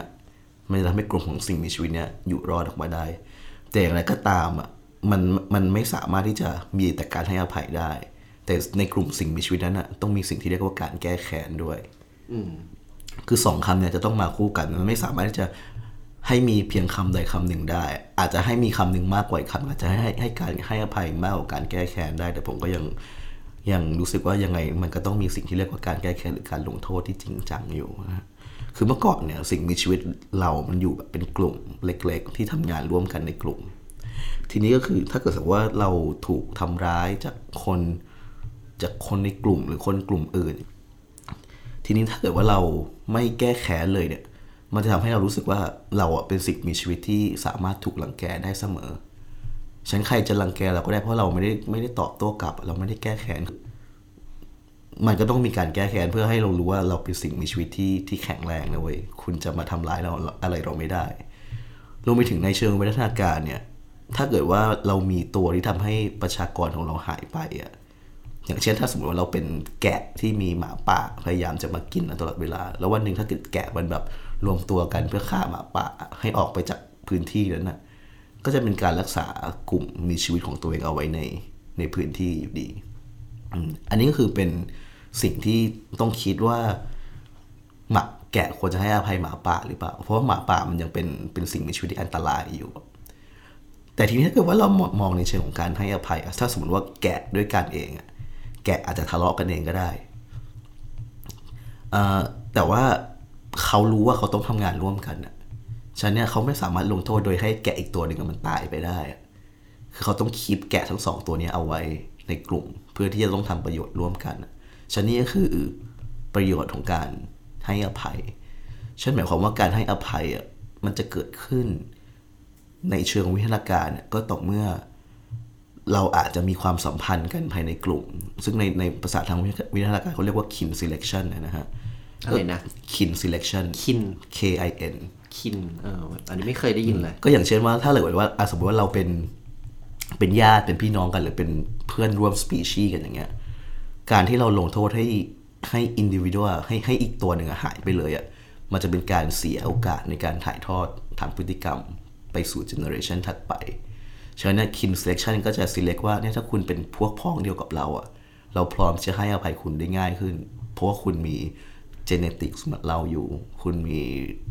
มันจะทำให้กลุ่มของสิ่งมีชีวิตเนี้ยอยู่รอดออกมาได้ แต่อย่างไรก็ตามอะ มันมันไม่สามารถที่จะมีแต่การให้อภัยได้ แต่ในกลุ่มสิ่งมีชีวิตนั้นอะต้องมีสิ่งที่เรียกว่าการแก้แค้นด้วยคือสองคำเนี่ยจะต้องมาคู่กันมันไม่สามารถที่จะให้มีเพียงคำใดคำหนึ่งได้ อาจจะให้มีคำหนึ่งมากกว่าอีกคำอาจจะให้ให้การให้อภัยมากกว่าการแก้แค้นได้ แต่ผมก็ยังยังรู้สึกว่ายังไงมันก็ต้องมีสิ่งที่เรียกว่าการแก้แค้นหรือการลงโทษที่จริงจังอยู่นะฮะคือเมื่อก่อนเนี่ยสิ่งมีชีวิตเรามันอยู่แบบเป็นกลุ่มเล็ก ๆ ที่ทำงานร่วมกันในกลุ่ม ทีนี้ก็คือถ้าเกิดสมมติว่าเราถูกทำร้ายจากคนจากคนในกลุ่มหรือคนกลุ่มอื่น ทีนี้ถ้าเกิดว่าเราไม่แก้แค้นเลยเนี่ย มันจะทำให้เรารู้สึกว่าเราอะเป็นสิ่งมีชีวิตที่สามารถถูกรังแกได้เสมอ ฉันใครจะรังแกเราก็ได้เพราะเราไม่ได้ไม่ได้ตอบโต้กลับ เราไม่ได้แก้แค้น มันก็ต้องมีการแก้แค้นเพื่อให้เรารู้ว่าเราเป็นสิ่งมีชีวิตที่ที่แข็งแรงนะเว้ย คุณจะมาทำร้ายเราอะไรเราไม่ได้ รวมไปถึงในเชิงวิวัฒนาการเนี่ย ถ้าเกิดว่าเรามีตัวที่ทำให้ประชากรของเราหายไปอะอย่างเช่นถ้าสมมติว่าเราเป็นแกะที่มีหมาป่าพยายามจะมากินตลอดเวลา แล้ววันหนึ่งถ้าเกิดแกะมันแบบรวมตัวกันเพื่อฆ่าหมาป่าให้ออกไปจากพื้นที่นั้นน่ะก็จะเป็นการรักษากลุ่มมีชีวิตของตัวเองเอาไว้ในในพื้นที่อยู่ดี อันนี้ก็คือเป็นสิ่งที่ต้องคิดว่าหมาแกะควรจะให้อภัยหมาป่าหรือเปล่า เพราะว่าหมาป่ามันยังเป็นเป็นสิ่งมีชีวิตที่อันตรายอยู่ แต่ทีนี้ถ้าเกิดว่าเรามองในเชิงของการให้อภัย ถ้าสมมติว่าแกะด้วยกันเองแกะอาจจะทะเลาะกันเองก็ได้ แต่ว่าเขารู้ว่าเขาต้องทำงานร่วมกันฉะนั้นเนี่ยเขาไม่สามารถลงโทษโดยให้แกะอีกตัวหนึ่งมันตายไปได้ คือเขาต้องคีบแกะทั้งสองตัวนี้เอาไว้ในกลุ่ม เพื่อที่จะต้องทำประโยชน์ร่วมกันฉะนี้ก็คือประโยชน์ของการให้อภัยฉันหมายความว่าการให้อภัยอะมันจะเกิดขึ้น ในเชิงวิทยาการเนี่ยก็ต่อเมื่อเราอาจจะมีความสัมพันธ์กันภายในกลุ่ม ซึ่งในในภาษาทางวิทยาการเขาเรียกว่า kin selection นะฮะอะไรนะ kin selection kin K I N คินเอออันนี้ไม่เคยได้ยินเลย ก็อย่างเช่นว่าถ้าเกิดว่าอะสมมติว่าเราเป็นเป็นญาติเป็นพี่น้องกันหรือเป็นเพื่อนร่วมสปีชีส์กันอย่างเงี้ย การที่เราลงโทษให้ให้อินดิวิ u a ให้ให้อีกตัวหนึ่งอะหายไปเลยอะมันจะเป็นการเสียโอกาสในการถ่ายทอดทางพฤติกรรม ไปสู่เจเนอเรชันถัดไปฉะนั้น kin selection ก็จะ select ว่าเนี่ยถ้าคุณเป็นพวกพ้องเดียวกับเราอะเราพร้อมจะให้อภัยคุณได้ง่ายขึ้น เพราะว่าคุณมีเจเนติกส์เหมือนเราอยู่ คุณมี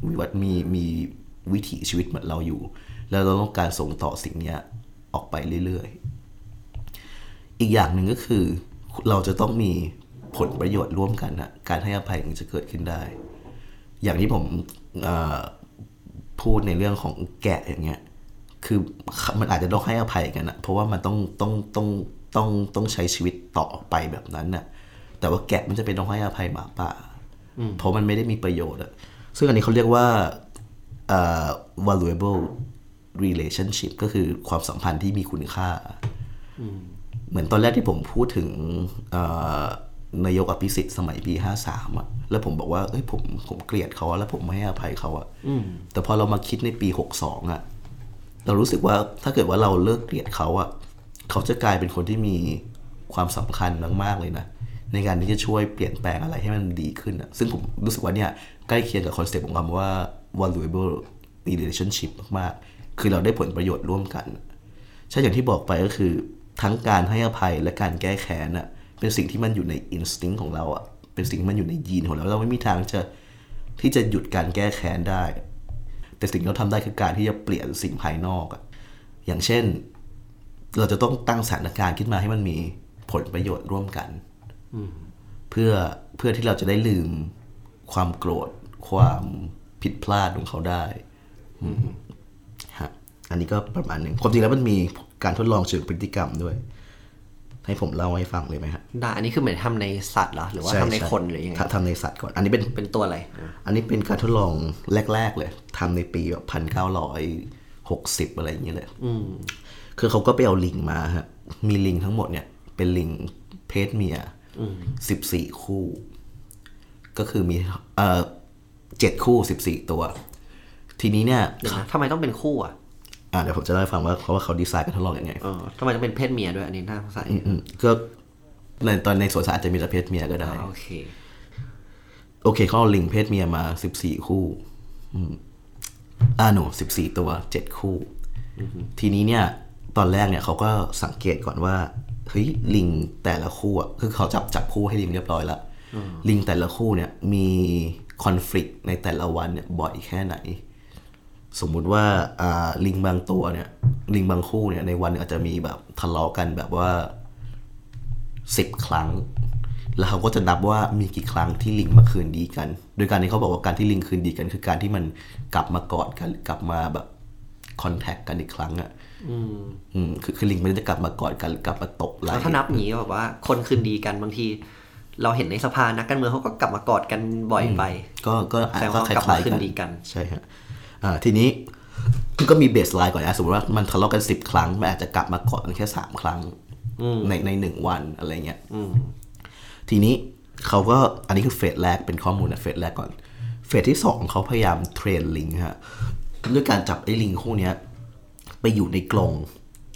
วิวัฒมีมีวิถีชีวิตเหมือนเราอยู่ แล้วเราต้องการส่งต่อสิ่งนี้ออกไปเรื่อยๆ อีกอย่างหนึ่งก็คือเราจะต้องมีผลประโยชน์ร่วมกันนะการให้อภัยถึงจะเกิดขึ้นได้ อย่างที่ผม พูดในเรื่องของแกะอย่างเงี้ย คือมันอาจจะต้องให้อภัยกันนะเพราะว่ามันต้องต้องต้องต้องต้องใช้ชีวิตต่อไปแบบนั้นน่ะ แต่ว่าแกะมันจะเป็นต้องให้อภัยหมาป่า เพราะมันไม่ได้มีประโยชน์อะซึ่งอันนี้เขาเรียกว่าเอ่อ valuable relationship ก็คือความสัมพันธ์ที่มีคุณค่า เหมือนตอนแรกที่ผมพูดถึงเอ่อ นายกอภิสิทธิ์สมัยปีห้าสามอะแล้วผมบอกว่าเอ้ยผมผมเกลียดเขาอะแล้วผมไม่ให้อภัยเขาอะแต่พอเรามาคิดในปีหกสองอะเรารู้สึกว่าถ้าเกิดว่าเราเลิกเกลียดเขาอะเขาจะกลายเป็นคนที่มีความสำคัญมากๆเลยนะในการที่จะช่วยเปลี่ยนแปลงอะไรให้มันดีขึ้นอะซึ่งผมรู้สึกว่าเนี่ยใกล้เคียงกับ concept ของคำว่า valuable relationship มากๆ คือเราได้ผลประโยชน์ร่วมกัน ใช่อย่างที่บอกไปก็คือทั้งการให้อภัยและการแก้แค้นอะ เป็นสิ่งที่มันอยู่ในอินสติ้งของเราอะเป็นสิ่งที่มันอยู่ในยีนของเราเราไม่มีทางจะที่จะหยุดการแก้แค้นได้ แต่สิ่งที่เราทำได้คือการที่จะเปลี่ยนสิ่งภายนอกอะอย่างเช่น เราจะต้องตั้งสถานการณ์ขึ้นมาให้มันมีผลประโยชน์ร่วมกันเพื่อเพื่อที่เราจะได้ลืมความโกรธ ความผิดพลาดของเขาได้ฮะอันนี้ก็ประมาณหนึ่งความจริงแล้วมันมีการทดลองเชิงพฤติกรรมด้วย ให้ผมเล่าให้ฟังเลยไหมฮะได้ อันนี้คือเหมือนทำในสัตว์เหรอ หรือว่าทำในคนหรือยังไงทำทำในสัตว์ก่อน อันนี้เป็นเป็นตัวอะไรอะอันนี้เป็นการทดลองแรก ๆ เลยทำในปีแบบพันเก้าร้อยหกสิบอะไรอย่างเงี้ยเลยคือเขาก็ไปเอาลิงมาฮะ มีลิงทั้งหมดเนี่ยเป็นลิงเพศเมียสิบสี่คู่ ก็คือมีเอ่อเจ็ดคู่สิบสี่ตัว ทีนี้เนี่ยเดี๋ยวนะทำไมต้องเป็นคู่อะ อ่าเดี๋ยวผมจะเล่าให้ฟังว่าเขาว่าเขาดีไซน์การทดลองยังไงเออทำไมต้องเป็นเพศเมียด้วยอันนี้น่าสงสัยอืมก็ในตอนในสวนสัตว์อาจจะมีแต่เพศเมียก็ได้ โอเค โอเคเขาเอาลิงเพศเมียมาสิบสี่คู่ อืมอ่าหนูสิบสี่ตัวเจ็ดคู่ ทีนี้เนี่ย ตอนแรกเนี่ยเขาก็สังเกตก่อนว่าเฮ้ยลิงแต่ละคู่อะคือเขาจับจับคู่ให้ลิงเรียบร้อยแล้วลิงแต่ละคู่เนี่ยมีคอน FLICT ในแต่ละวันเนี่ยบ่อยแค่ไหน สมมุติว่าอ่าลิงบางตัวเนี่ย ลิงบางคู่เนี่ยในวันหนึ่งอาจจะมีแบบทะเลาะกันแบบว่าสิบครั้ง แล้วเขาก็จะนับว่ามีกี่ครั้งที่ลิงมาคืนดีกัน โดยการที่เขาบอกว่าการที่ลิงคืนดีกัน คือการที่มันกลับมากอดกันกลับมาแบบคอนแทคกันอีกครั้งอะอืมคือคือลิงมันจะกลับมากอดกันกลับมาตบไหล่แล้วถ้านับอย่างนี้แบบว่า คนคืนดีกันบางที เราเห็นในสภานักการเมืองเขาก็กลับมากอดกันบ่อยไป ก็ก็แสดงก็ว่าก็คล้ายๆกันกลับล้ามายๆคืนดีกัน ใช่ฮะอ่า ทีนี้ก็มี baseline ก่อนนะสมมติว่ามันทะเลาะกันสิบครั้งมันอาจจะกลับมากอดกันแค่สามครั้งในในหนึ่งวันอะไรเงี้ยทีนี้เขาก็อันนี้คือ phase แรกเป็นข้อมูลนะ phase แรกก่อน phase ที่สองเขาพยายาม train ลิงฮะด้วยการจับไอ้ลิงคู่เนี้ย ไปอยู่ในกรง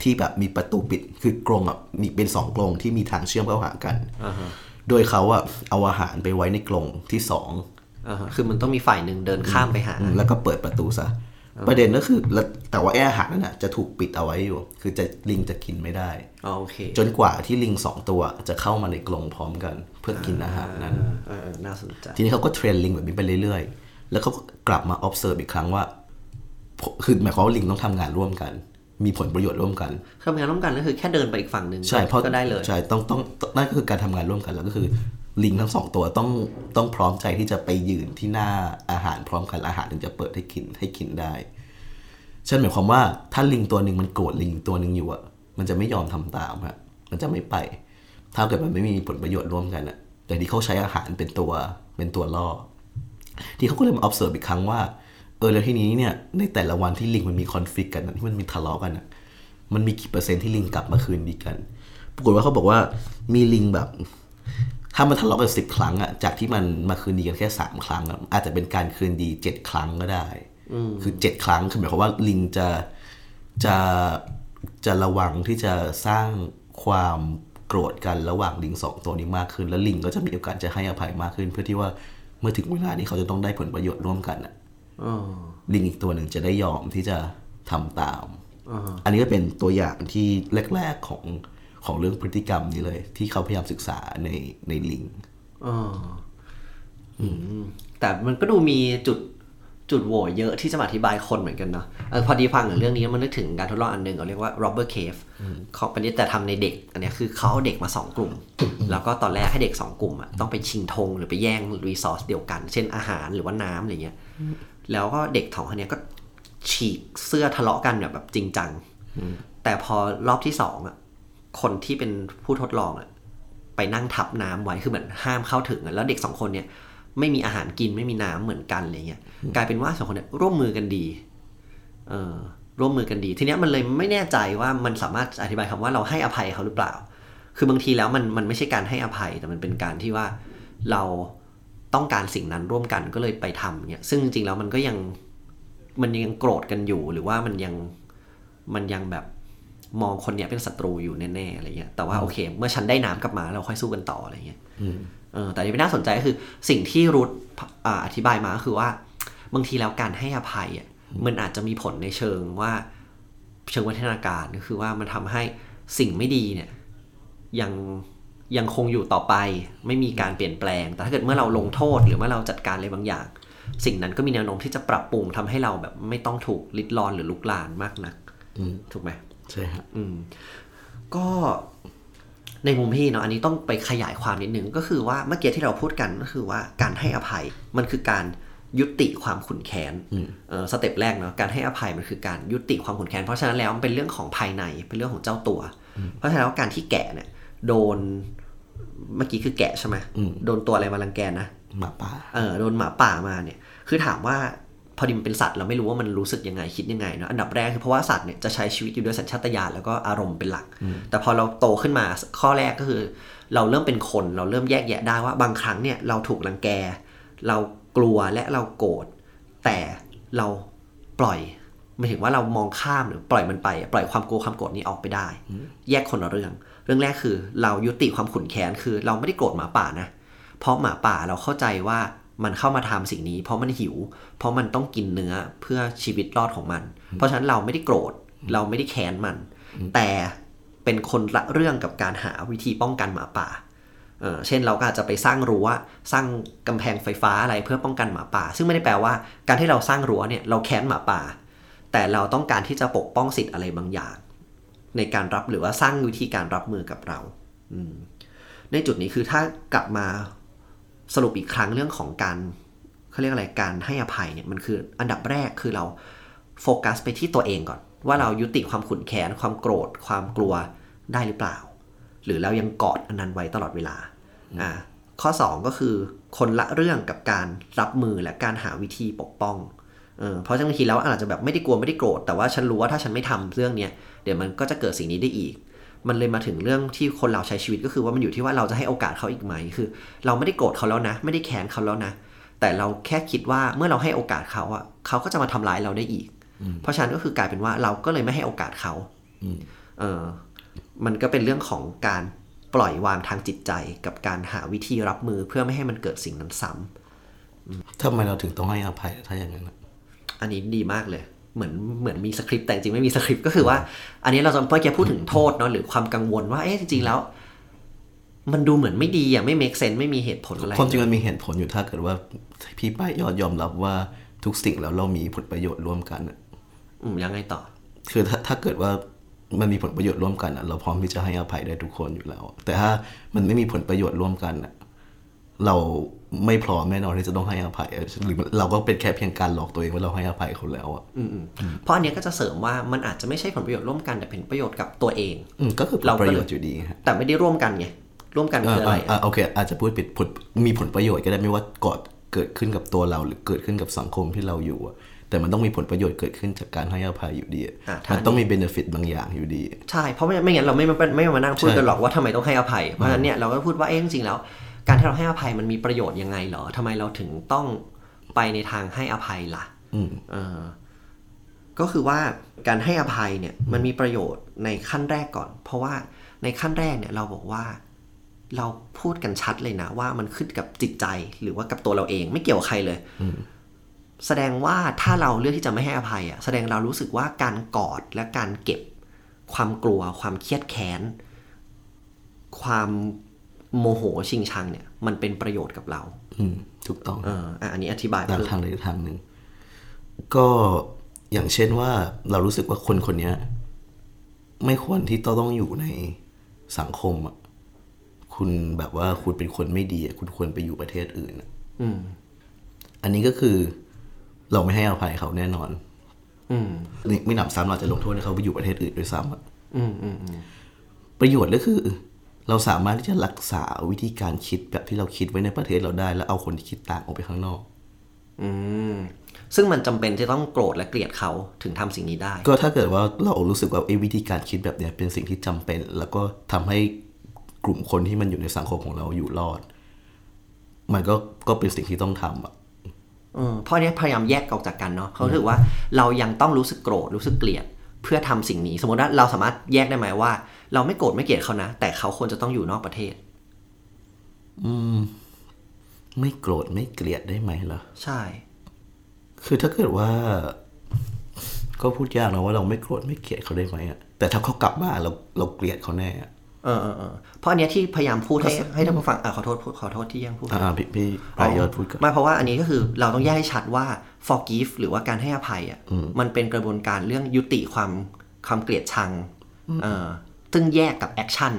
ที่แบบมีประตูปิดคือกรงอะมีเป็นสองกรงที่มีทางเชื่อมเข้าหากันโดยเขาอะเอาอาหารไปไว้ในกรงที่สองอ่าฮะ คือมันต้องมีฝ่ายหนึ่งเดินข้ามไปหาอืมแล้วก็เปิดประตูซะ ประเด็นก็คือแล้วแต่ว่าแออาหารนั่นน่ะจะถูกปิดเอาไว้อยู่ คือจะลิงจะกินไม่ได้อ๋อโอเค จนกว่าที่ลิงสองตัวจะเข้ามาในกรงพร้อมกัน เพื่อกินอาหารนั้นเออเออน่าสนใจทีนี้เขาก็เทรนลิงแบบนี้ไปเรื่อยๆ แล้วเขาก็กลับมา observe อีกครั้งว่า คือหมายความว่าลิงต้องทำงานร่วมกันมีผลประโยชน์ร่วมกันทำงานร่วมกันก็คือแค่เดินไปอีกฝั่งหนึ่งใช่เพราะก็ได้เลยใช่ต้องต้องต้องนั่นก็คือการทำงานร่วมกันแล้วก็คือ ลิงทั้งสองตัวต้องต้องพร้อมใจที่จะไปยืนที่หน้าอาหารพร้อมกันอาหารถึงจะเปิดให้กินให้กินได้ฉันหมายความว่าถ้าลิงตัวหนึ่งมันโกรธลิงตัวหนึ่งอยู่อะมันจะไม่ยอมทำตามฮะมันจะไม่ไป ถ้าเกิดมันไม่มีผลประโยชน์ร่วมกันอะแต่ที่เขาใช้อาหารเป็นตัวเป็นตัวล่อ ที่เขาก็เลยมา observe อีกครั้งว่าเออแล้วทีนี้เนี่ยในแต่ละวันที่ลิงมันมีคอนฟ lict กันที่มันมีทะเลาะกันอะมันมีกี่เปอร์เซ็นต์ที่ลิงกลับมาคืนดีกัน ปรากฏว่าเขาบอกว่ามีลิงแบบ ถ้ามันทะเลาะกันสิบครั้งอะจากที่มันมาคืนดีกันแค่สามครั้งอะอาจจะเป็นการคืนดีเจ็ดครั้งก็ได้คือเจ็ดครั้งคือหมายความว่าลิงจะจะจะระวังที่จะสร้างความโกรธกันระหว่างลิงสองตัวนี้มากขึ้น แล้วลิงก็จะมีโอกาสจะให้อภัยมากขึ้น เพื่อที่ว่าเมื่อถึงเวลานี้เขาจะต้องได้ผลประโยชน์ร่วมกันอะอ๋อลิงอีกตัวหนึ่งจะได้ยอมที่จะทำตาม อันนี้ก็เป็นตัวอย่างที่แรก ๆของ ของเรื่องพฤติกรรมนี้เลย ที่เขาพยายามศึกษาในในลิงอ๋ออืมแต่มันก็ดูมีจุดจุดโหว่เยอะที่จะมาอธิบายคนเหมือนกันเนาะเออพอดีฟังถึงเรื่องนี้มันนึกถึงการทดลองอันหนึ่งเขาเรียกว่า robber cave เขาเป็นแต่ทำในเด็ก อันเนี้ยคือเขาเอาเด็กมาสองกลุ่ม แล้วก็ตอนแรกให้เด็กสองกลุ่มอะต้องไปชิงธงหรือไปแย่งรีซอสเดียวกัน เช่นอาหารหรือว่าน้ำอะไรเงี้ยแล้วก็เด็กสองคนเนี้ยก็ฉีกเสื้อทะเลาะกันแบบแบบจริงจังแต่พอรอบที่สองอะ คนที่เป็นผู้ทดลองอะไปนั่งทับน้ำไว้คือเหมือนห้ามเข้าถึงอะแล้วเด็กสองคนเนี่ย ไม่มีอาหารกินไม่มีน้ำเหมือนกันอะไรเงี้ยกลายเป็นว่าสองคนเนี่ยร่วมมือกันดี เออร่วมมือกันดี ทีเนี้ยมันเลยไม่แน่ใจว่ามันสามารถอธิบายคำว่าเราให้อภัยเขาหรือเปล่า คือบางทีแล้วมันมันไม่ใช่การให้อภัยแต่มันเป็นการที่ว่าเราต้องการสิ่งนั้นร่วมกันก็เลยไปทำเนี่ยซึ่งจริงๆแล้วมันก็ยังมันยังโกรธกันอยู่หรือว่ามันยังมันยังแบบ มองคนเนี้ยเป็นศัตรูอยู่แน่ๆอะไรเงี้ยแต่ว่าโอเค เมื่อฉันได้น้ำกลับมาเราค่อยสู้กันต่ออะไรเงี้ยเออแต่ที่น่าสนใจก็คือสิ่งที่รุทอ่าอธิบายมาก็คือว่า บางทีแล้วการให้อภัยอะมันอาจจะมีผลในเชิงว่า เชิงวัฒนาการก็คือว่ามันทำให้สิ่งไม่ดีเนี่ย ยังยังคงอยู่ต่อไป ไม่มีการเปลี่ยนแปลง แต่ถ้าเกิดเมื่อเราลงโทษหรือเมื่อเราจัดการอะไรบางอย่าง สิ่งนั้นก็มีแนวโน้มที่จะปรับปรุงทำให้เราแบบไม่ต้องถูกลิดรอนหรือลุกลานมากนักอืมถูกไหม ใช่ครับอืมก็ในมุมพี่เนาะอันนี้ต้องไปขยายความนิดนึงก็คือว่าเมื่อกี้ที่เราพูดกันก็คือว่าการให้อภัยมันคือการยุติความขุนแค้นเออสเต็ปแรกเนาะการให้อภัยมันคือการยุติความขุนแค้นเพราะฉะนั้นแล้วมันเป็นเรื่องของภายในเป็นเรื่องของเจ้าตัว เพราะฉะนั้นแล้วการที่แกะเนี่ยโดนเมื่อกี้คือแกะใช่ไหมโดนตัวอะไรมารังแกนะหมาป่าเออโดนหมาป่ามาเนี่ย คือถามว่า พอดีมันเป็นสัตว์เราไม่รู้ว่ามันรู้สึกยังไงคิดยังไงเนอะอันดับแรกคือเพราะว่าสัตว์เนี่ยจะใช้ชีวิตอยู่ด้วยสัญชาตญาณแล้วก็อารมณ์เป็นหลัก แต่พอเราโตขึ้นมาข้อแรกก็คือ เราเริ่มเป็นคนเราเริ่มแยกแยะได้ว่าบางครั้งเนี่ยเราถูกรังแก เรากลัวและเราโกรธแต่เราปล่อยหมายถึงว่าเรามองข้ามหรือปล่อยมันไปปล่อยความกลัวความโกรธนี้ออกไปได้ แยกคนละเรื่อง เรื่องแรกคือ เรายุติความขุนแค้นคือ เราไม่ได้โกรธหมาป่านะ เพราะหมาป่าเราเข้าใจว่า มันเข้ามาทำสิ่งนี้ เพราะมันหิว เพราะมันต้องกินเนื้อเพื่อชีวิตรอดของมัน เพราะฉะนั้นเราไม่ได้โกรธ เราไม่ได้แค้นมัน แต่เป็นคนละเรื่องกับการหาวิธีป้องกันหมาป่าเออเช่นเราก็อาจจะไปสร้างรั้วสร้างกำแพงไฟฟ้าอะไรเพื่อป้องกันหมาป่า ซึ่งไม่ได้แปลว่าการที่เราสร้างรั้วเนี่ยเราแค้นหมาป่า แต่เราต้องการที่จะปกป้องสิทธิ์อะไรบางอย่าง ในการรับหรือว่าสร้างวิธีการรับมือกับเราอืมในจุดนี้คือถ้ากลับมา สรุปอีกครั้งเรื่องของการเขาเรียกอะไรการให้อภัยเนี่ยมันคืออันดับแรกคือเราโฟกัสไปที่ตัวเองก่อน ว่าเรายุติความขุนแค้นความโกรธ ความกลัวได้หรือเปล่า หรือเรายังกอดอันนั้นไว้ตลอดเวลาอ่าข้อ 2 ก็คือคนละเรื่องกับการรับมือและการหาวิธีปกป้องเออเพราะบางทีแล้วอาจจะแบบไม่ได้กลัวไม่ได้โกรธแต่ว่าฉันรู้ว่าถ้าฉันไม่ทำเรื่องเนี้ยเดี๋ยวมันก็จะเกิดสิ่งนี้ได้อีก มันเลยมาถึงเรื่องที่คนเราใช้ชีวิตก็คือว่ามันอยู่ที่ว่าเราจะให้โอกาสเขาอีกไหมคือ เราไม่ได้โกรธเขาแล้วนะ ไม่ได้แค้นเขาแล้วนะ แต่เราแค่คิดว่าเมื่อเราให้โอกาสเขาอะเขาก็จะมาทำร้ายเราได้อีก เพราะฉะนั้นก็คือกลายเป็นว่าเราก็เลยไม่ให้โอกาสเขาเออมันก็เป็นเรื่องของการปล่อยวางทางจิตใจกับการหาวิธีรับมือเพื่อไม่ให้มันเกิดสิ่งนั้นซ้ำทำไมเราถึงต้องให้อภัยถ้าอย่างนั้นอะอันนี้ดีมากเลย เหมือนเหมือนมีสคริปต์แต่จริงๆไม่มีสคริปต์ก็คือว่า อันนี้เราจะเมื่อกี้พูดถึงโทษเนาะหรือความกังวลว่าเอ๊ะจริงๆแล้ว มันดูเหมือนไม่ดีอะไม่ make sense ไม่มีเหตุผลอะไรความจริงมันมีเหตุผลอยู่ถ้าเกิดว่าพี่ป้ายยอดยอมรับว่าทุกสิ่งแล้วเรามีผลประโยชน์ร่วมกันอะอืมยังไงต่อ คือถ้าถ้าเกิดว่ามันมีผลประโยชน์ร่วมกันอะเราพร้อมที่จะให้อภัยได้ทุกคนอยู่แล้ว แต่ถ้ามันไม่มีผลประโยชน์ร่วมกันอะเรา ไม่พร้อมแน่นอนที่จะต้องให้อภัยอะหรือเราก็เป็นแค่เพียงการหลอกตัวเองว่าเราให้อภัยเขาแล้วอะอืมๆเพราะอันเนี้ยก็จะเสริมว่ามันอาจจะไม่ใช่ผลประโยชน์ร่วมกันแต่เป็นประโยชน์กับตัวเองอืมก็คือผลเราก็ประเลยโยชน์อยู่ดีฮะแต่ไม่ได้ร่วมกันไงร่วมกันเอคือออะไรอะโอเค อาจจะพูดผิดผลมีผลประโยชน์ก็ได้ไม่ว่ากอดเกิดขึ้นกับตัวเราหรือเกิดขึ้นกับสังคมที่เราอยู่อะแต่มันต้องมีผลประโยชน์เกิดขึ้นจากการให้อภัยอยู่ดีอะอะถ้ามัมันต้องมีเบนฟิตบางอย่างอยู่ดี ใช่ เพราะไม่ไม่งั้นเราไม่ไม่ไม่มานั่งพูดใช่กันหรอกว่าทำไมต้องให้อภัย เพราะฉะนั้นเนี่ยเราก็พูดว่าเอ๊ะจริงๆแล้ว การที่เราให้อภัยมันมีประโยชน์ยังไงเหรอทำไมเราถึงต้องไปในทางให้อภัยล่ะอืมเออก็คือว่าการให้อภัยเนี่ยมันมีประโยชน์ในขั้นแรกก่อน เพราะว่าในขั้นแรกเนี่ยเราบอกว่าเราพูดกันชัดเลยนะ ว่ามันขึ้นกับจิตใจหรือว่ากับตัวเราเอง ไม่เกี่ยวกับใครเลยแสดงว่าถ้าเราเลือกที่จะไม่ให้อภัยอะแสดงเรารู้สึกว่าการกอดและการเก็บ ความกลัว ความเครียดแค้น ความ โมโหชิงชังเนี่ย มันเป็นประโยชน์กับเรา อืม ถูกต้องเอออะอันนี้อธิบายทางเพิ่มทางใดทางหนึ่ง ก็อย่างเช่นว่าเรารู้สึกว่าคนคนเนี้ยไม่ควรที่ต้องต้องอยู่ในสังคมอะคุณแบบว่าคุณเป็นคนไม่ดีอะคุณควรไปอยู่ประเทศอื่นอะอืม อันนี้ก็คือ เราไม่ให้อภัยเขาแน่นอน อืมนี่ไม่หนำซ้ำเราจะลงโทษให้เขาไปอยู่ประเทศอื่นด้วยซ้ำอะอืมอืมอืมประโยชน์ก็คือ เราสามารถที่จะรักษาวิธีการคิดแบบที่เราคิดไว้ในประเทศเราได้ แล้วเอาคนที่คิดต่างออกไปข้างนอก อืมซึ่งมันจำเป็นที่ต้องโกรธและเกลียดเขาถึงทำสิ่งนี้ได้ ก็ถ้าเกิดว่าเรารู้สึกว่าไอ้วิธีการคิดแบบเนี้ยเป็นสิ่งที่จำเป็น แล้วก็ทำให้กลุ่มคนที่มันอยู่ในสังคมของเราอยู่รอด มันก็ก็เป็นสิ่งที่ต้องทำอะเออเพราะเนี้ยพยายามแยกออกจากกันเนาะเขาถือว่าเรายังต้องรู้สึกโกรธรู้สึกเกลียด เพื่อทำสิ่งนี้ สมมติว่าเราสามารถแยกได้ไหมว่า เราไม่โกรธไม่เกลียดเขานะ แต่เขาควรจะต้องอยู่นอกประเทศไม่โกรธไม่เกลียดได้ไหมล่ะใช่ คือถ้าเกิดว่า ก็พูดยากนะว่าเราไม่โกรธไม่เกลียดเขาได้ไหมอะแต่ถ้าเขากลับมาเราเราเกลียดเขาแน่อะ เออเออเออเพราะอันเนี้ยที่พยายามพูดให้ให้ท่านผู้ฟังอะขอโทษขอโทษที่แย่งพูดอ่าพี่พี่ปลายยอดพูดก่อนไม่เพราะว่าอันนี้ก็คือเราต้องแยกให้ชัดว่า forgive หรือว่าการให้อภัยอะมันเป็นกระบวนการเรื่องยุติความความเกลียดชังเออซึ่งแยกกับ action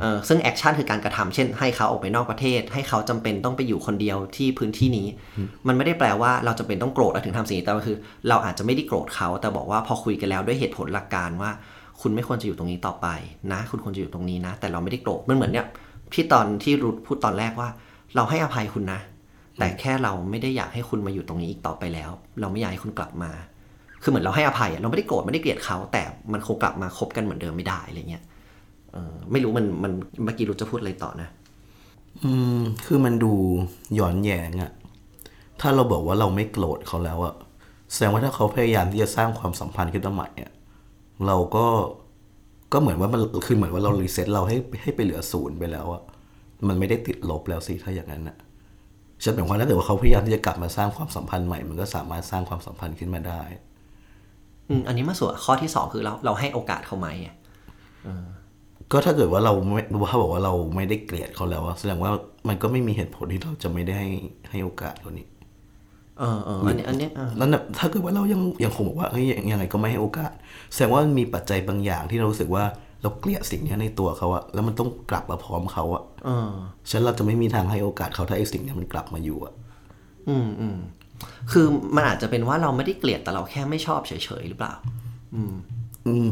เออซึ่ง action คือการกระทำเช่น ให้เขาออกไปนอกประเทศ ให้เขาจำเป็นต้องไปอยู่คนเดียวที่พื้นที่นี้ มันไม่ได้แปลว่าเราจะเป็นต้องโกรธแล้วถึงทำสิ่งนี้แต่ว่าคือ เราอาจจะไม่ได้โกรธเขาแต่บอกว่าพอคุยกันแล้วด้วยเหตุผลหลักการว่า คุณไม่ควรจะอยู่ตรงนี้ต่อไปนะ คุณควรจะอยู่ตรงนี้นะ แต่เราไม่ได้โกรธมันเหมือนเนี่ยที่ตอนที่รุดพูดตอนแรกว่า เราให้อภัยคุณนะ แต่แค่เราไม่ได้อยากให้คุณมาอยู่ตรงนี้อีกต่อไปแล้ว เราไม่อยากให้คุณกลับมา คือเหมือนเราให้อภัยอะเราไม่ได้โกรธไม่ได้เกลียดเขา แต่มันคงกลับมาคบกันเหมือนเดิมไม่ได้อะไรเงี้ยเออไม่รู้มันมันเมื่อกี้รุดจะพูดอะไรต่อนะ อืม คือมันดูย้อนแย้งอะถ้าเราบอกว่าเราไม่โกรธเขาแล้วอะแสดงว่าถ้าเขาพยายามที่จะสร้างความสัมพันธ์ขึ้นมาใหม่อะ เราก็ก็เหมือนว่ามันคือเหมือนว่าเรารีเซ็ตเราให้ให้ไปเหลือศูนย์ไปแล้วอะมันไม่ได้ติดลบแล้วสิถ้าอย่างนั้นอะฉันหมายความว่าถ้าเกิดว่าเขาพยายามที่จะกลับมาสร้างความสัมพันธ์ใหม่ มันก็สามารถสร้างความสัมพันธ์ขึ้นมาได้อืมอันนี้มาส่วนข้อที่สองคือเราเราให้โอกาสเขาไหมอะก็ถ้าเกิดว่าเราไม่ถ้าบอกว่าเราไม่ได้เกลียดเขาแล้วอะแสดงว่ามันก็ไม่มีเหตุผลที่เราจะไม่ได้ให้ให้โอกาสเขานี่ เออเอออันนี้อันนี้เออนั่นน่ะถ้าเกิดว่าเรายังยังคงบอกว่าเฮ้ยยังยังไงก็ไม่ให้โอกาส แสดงว่ามันมีปัจจัยบางอย่างที่เรารู้สึกว่าเราเกลียดสิ่งเนี้ยในตัวเขาอะแล้วมันต้องกลับมาพร้อมเขาอะเออฉะนั้นเราจะไม่มีทางให้โอกาสเขาถ้าไอ้สิ่งเนี้ยมันกลับมาอยู่อะอืมอืมคือมันอาจจะเป็นว่าเราไม่ได้เกลียดแต่เราแค่ไม่ชอบเฉยๆหรือเปล่า อืม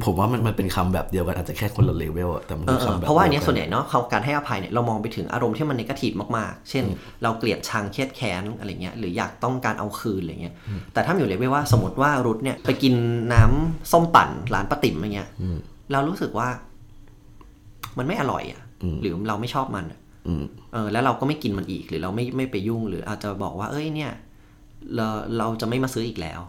ผมว่ามันมันเป็นคำแบบเดียวกันอาจจะแค่คนละเลเวลอะแต่มันเอคืออเออคำแบบเพราะว่าอันเนี้ยดียส่วนใหญ่เนาะเขาการให้อภัยเนี่ยเรามองไปถึงอารมณ์ที่มันนกาทีฟมากๆ เช่น เราเกลียดชังเครียดแค้นอะไรเงี้ยหรืออยากต้องการเอาคืนอะไรเงี้ยแต่ถ้าอยู่เลเวลว่าสมมติว่ารุทเนี่ยไปกินน้ำส้มปั่นร้านป้าติ๋มอะไรเงี้ยเรารู้สึกว่า มันไม่อร่อยอะหรือเราไม่ชอบมันอะอืมเออแล้วเราก็ไม่กินมันอีกหรือเราไม่ไม่ไปยุ่งหรืออาจจะบอกว่าเอ้ยเนี่ย เราเราจะไม่มาซื้ออีกแล้ว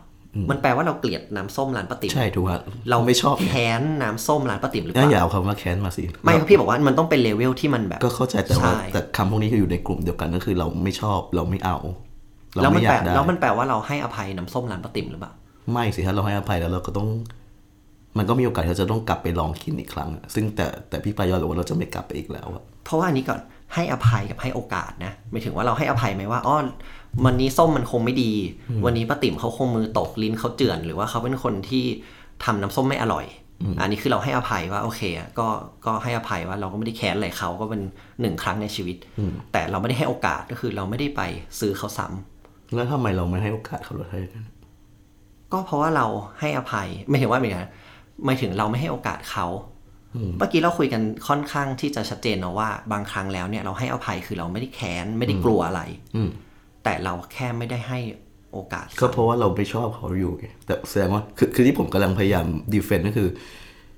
มันแปลว่าเราเกลียดน้ำส้มร้านป้าติ๋มใช่ถูกครับเราไม่ชอบแค้นน้ำส้มร้านป้าติ๋มหรือเปงั้นล่าอย่าเอาคำว่าแค้นมาสิไม่พี่บอกว่ามันต้องเป็นเลเวลที่มันแบบ ก็เข้าใจแต่ว่าใช่แต่คำพวกนี้คืออยู่ในกลุ่มเดียวกันก็คือเราไม่ชอบเราไม่เอา เราแล้วมัไม่นอแปลยากได้แล้วมันแปลว่าเราให้อภัยน้ำส้มร้านป้าติ๋มหรือเปล่าไม่สิถ้าเราให้อภัยแล้วเราก็ต้อง มันก็มีโอกาสที่เราจะต้องกลับไปลองกินอีกครั้งอะซึ่งแต่แต่พี่ปายอนบอกว่าเราจะไม่กลับไปอีกแล้วอะเพราะว่าอันนี้ก่อนให้อภัยกับให้โอกาสนะหมายถึงว่าเราให้อภัยไหมว่าอ้อ วันนี้ส้มมันคงไม่ดี วันนี้ป้าติ๋มเขาคงมือตกลิ้นเขาเจือนหรือว่าเขาเป็นคนที่ทำน้ำส้มไม่อร่อย อันนี้คือเราให้อภัยว่าโอเคอะก็ก็ให้อภัยว่าเราก็ไม่ได้แค้นอะไรเขาก็เป็นหนึ่งครั้งในชีวิต แต่เราไม่ได้ให้โอกาสก็คือเราไม่ได้ไปซื้อเขาซ้ำแล้วทำไมเราไม่ให้โอกาสเขาเลยก็เพราะว่าเราให้อภัยไม่ถึงว่าเป็นไงหมายถึงเราไม่ให้โอกาสเขาเมื่อกี้เราคุยกันค่อนข้างที่จะชัดเจนนะว่า บางครั้งแล้วเนี่ยเราให้อภัยคือเราไม่ได้แค้นไม่ได้กลัวอะไรอืม แต่เราแค่ไม่ได้ให้โอกาส ก็เพราะว่าเราไม่ชอบเขาอยู่ไงแต่แสดงว่าคือคือที่ผมกำลังพยายามดีเฟนต์ก็คือ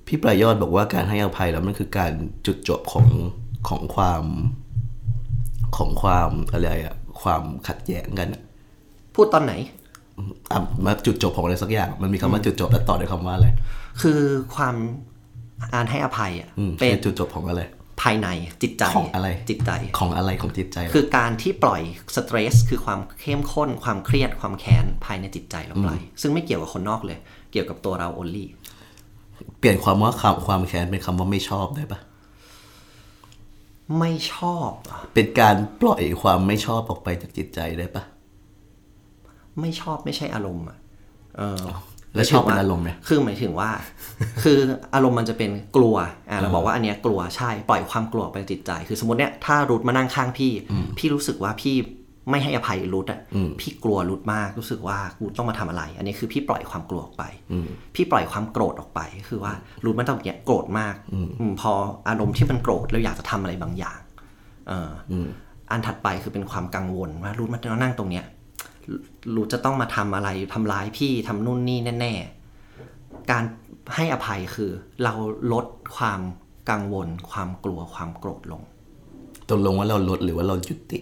พี่ปรายอดบอกว่าการให้อภัยแล้วมันคือการจุดจบของของความของความอะไรอะความขัดแย้งกันอะพูดตอนไหนอะมาจุดจบของอะไรสักอย่าง มันมีคำว่าจุดจบแล้วต่อด้วยคำว่าอะไร คือความการให้อภัยอะอืมเป็นเป็นจุดจบของอะไร ภายในจิตใจของอะไรจิตใจของอะไรของจิตใจ คือการที่ปล่อยสเตรสคือความเข้มข้น ความเครียดความแค้นภายในจิตใจเราปล่อยซึ่งไม่เกี่ยวกับคนนอกเลย เกี่ยวกับตัวเรา only เปลี่ยนความว่าคำความแค้นเป็นคำว่าไม่ชอบได้ปะไม่ชอบเหรอเป็นการปล่อยความไม่ชอบออกไปจากจิตใจได้ปะไม่ชอบไม่ใช่อารมณ์อะเออ แล้วชอบเป็นอารมณ์ไหมคือหมายถึงว่า คืออารมณ์มันจะเป็นกลัวอ่าเราบอกว่าอันเนี้ยกลัวใช่ปล่อยความกลัวไปจากจิตใจ คือสมมติเนี่ยถ้ารูทมานั่งข้างพี่ พี่รู้สึกว่าพี่ไม่ให้อภัยรูทอะพี่กลัวรูทมากรู้สึกว่ากูต้องมาทำอะไร อันนี้คือพี่ปล่อยความกลัวออกไปพี่ปล่อยความโกรธออกไปคือว่ารูทมันต้องเนี้ยโกรธมากอืมพออารมณ์ที่มันโกรธเราอยากจะทำอะไรบางอย่างเออออันถัดไปคือเป็นความกังวลว่ารูทมันนั่งตรงเนี้ย รู้จะต้องมาทำอะไรทำร้ายพี่ทำนู่นนี่แน่ ๆ การให้อภัยคือเราลดความกังวล ความกลัวความโกรธลงตกลงว่าเราลดหรือว่าเรายุติ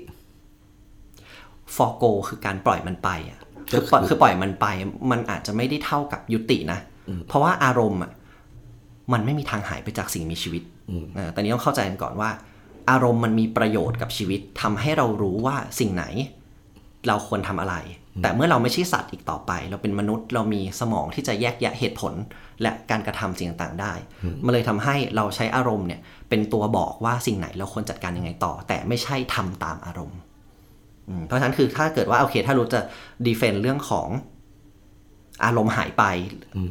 forgo คือการปล่อยมันไปอะก็คือปล่อยคือคือปล่อยมันไป มันอาจจะไม่ได้เท่ากับยุตินะ เพราะว่าอารมณ์อะมันไม่มีทางหายไปจากสิ่งมีชีวิตเออแต่นี้ต้องเข้าใจกันก่อนว่า อารมณ์มันมีประโยชน์กับชีวิตทำให้เรารู้ว่าสิ่งไหน เราควรทำอะไร แต่เมื่อเราไม่ใช่สัตว์อีกต่อไป เราเป็นมนุษย์เรามีสมองที่จะแยกแยะเหตุผล และการกระทำสิ่งต่างๆได้ มันเลยทำให้เราใช้อารมณ์เนี่ยเป็นตัวบอกว่าสิ่งไหนเราควรจัดการยังไงต่อ แต่ไม่ใช่ทำตามอารมณ์อืมเพราะฉะนั้นคือถ้าเกิดว่าโอเค ถ้ารู้จะ define เรื่องของอารมณ์หายไป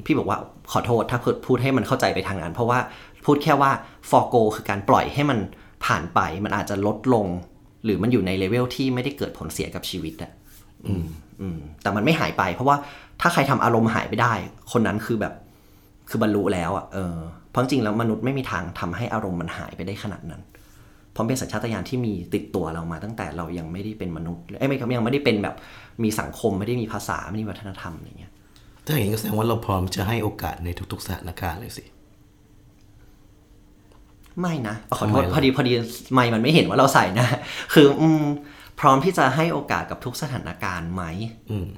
พี่บอกว่าขอโทษถ้าพูดพูดให้มันเข้าใจไปทางนั้น เพราะว่าพูดแค่ว่า forgo คือการปล่อยให้มันผ่านไป มันอาจจะลดลง หรือมันอยู่ในเลเวลที่ไม่ได้เกิดผลเสียกับชีวิตอะอืมอืมแต่มันไม่หายไป เพราะว่าถ้าใครทำอารมณ์หายไปได้ คนนั้นคือแบบคือบรรลุแล้วอะเออเพราะจริงแล้วมนุษย์ไม่มีทางทำให้อารมณ์มันหายไปได้ขนาดนั้นเพราะเป็นสัญชาตญาณที่มีติดตัวเรามาตั้งแต่เรายังไม่ได้เป็นมนุษย์เอ้ยไม่ยังไม่ได้เป็นแบบมีสังคมไม่ได้มีภาษาไม่ได้มีวัฒนธรรมอะไรเงี้ยถ้าอย่างนี้ก็แสดงว่าเราพร้อมจะให้โอกาสในทุกๆสถานการณ์เลยสิ ไม่นะขอโทษทำไมล่ะพอดีพอดีไม่มันไม่เห็นว่าเราใส่นะ คืออืมพร้อมที่จะให้โอกาสกับทุกสถานการณ์ไหมอืม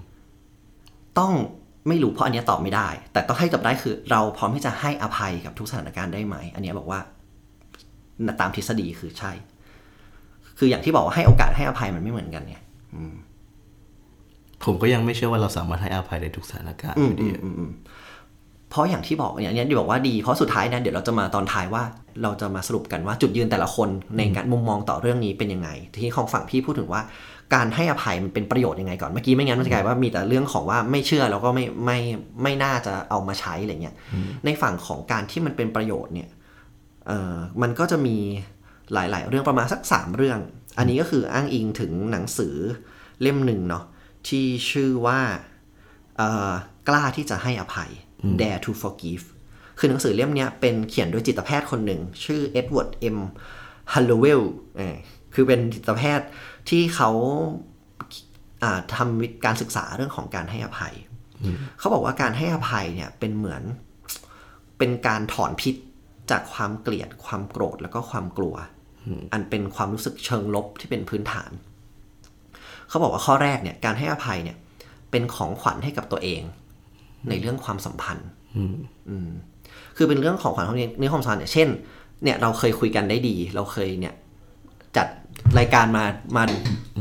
ต้องไม่รู้เพราะอันเนี้ยตอบไม่ได้ แต่ต้องให้ตอบได้คือ เราพร้อมที่จะให้อภัยกับทุกสถานการณ์ได้ไหม อันเนี้ยบอกว่า ตามทฤษฎีคือใช่ คืออย่างที่บอกว่าให้โอกาสให้อภัยมันไม่เหมือนกันเนี่ยผมก็ยังไม่เชื่อว่าเราสามารถให้อภัยในทุกสถานการณ์อยู่ดี เพราะอย่างที่บอกอย่างเนี้ยที่บอกว่าดี เพราะสุดท้ายนะเดี๋ยวเราจะมาตอนท้ายว่า เราจะมาสรุปกันว่าจุดยืนแต่ละคนในการมุมมองต่อเรื่องนี้เป็นยังไง ที่ของฝั่งพี่พูดถึงว่าการให้อภัยมันเป็นประโยชน์ยังไงก่อนเมื่อกี้ไม่งั้นมันจะกลายว่ามีแต่เรื่องของว่าไม่เชื่อแล้วก็ไม่ไม่ไม่น่าจะเอามาใช้อะไรเงี้ยในฝั่งของการที่มันเป็นประโยชน์เนี่ยเอ่อมันก็จะมีหลาย ๆ เรื่องประมาณสักสามเรื่อง อันนี้ก็คืออ้างอิงถึงหนังสือเล่มหนึ่งเนาะที่ชื่อว่าเอ่อกล้าที่จะให้อภัย dare to forgive คือหนังสือเล่มเนี้ยเป็นเขียนโดยจิตแพทย์คนหนึ่ง ชื่อ Edward M. Hallowell คือเป็นจิตแพทย์ที่เขาอ่าทำวิการศึกษาเรื่องของการให้อภัย เขาบอกว่าการให้อภัยเนี่ยเป็นเหมือนเป็นการถอนพิษจากความเกลียดความโกรธแล้วก็ความกลัว อันเป็นความรู้สึกเชิงลบที่เป็นพื้นฐาน เขาบอกว่าข้อแรกเนี่ยการให้อภัยเนี่ยเป็นของขวัญให้กับตัวเอง ในเรื่องความสัมพันธ์อืมคือเป็นเรื่องของขวัญของในความสัมพันธ์เนี่ยเช่น เนี่ยเราเคยคุยกันได้ดี เราเคยเนี่ย จัดรายการมามา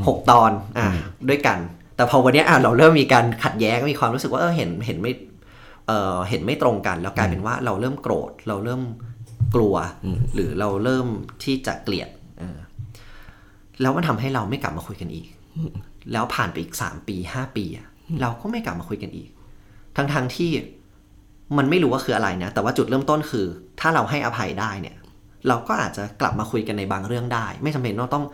หกตอน อ่า ด้วยกัน แต่พอวันเนี้ยอะเราเริ่มมีการขัดแย้งมีความรู้สึกว่าเออเห็นเห็นไม่เออเห็นไม่ตรงกัน แล้วกลายเป็นว่าเราเริ่มโกรธ เราเริ่มกลัว หรือเราเริ่มที่จะเกลียดเออแล้วมันทำให้เราไม่กลับมาคุยกันอีก แล้วผ่านไปอีกสามปีห้าปีอะเราก็ไม่กลับมาคุยกันอีก ทั้งทงๆที่มันไม่รู้ว่าคืออะไรนะ แต่ว่าจุดเริ่มต้นคือ ถ้าเราให้อภัยได้เนี่ย เราก็อาจจะกลับมาคุยกันในบางเรื่องได้ ไม่จำเป็นว่าต้อง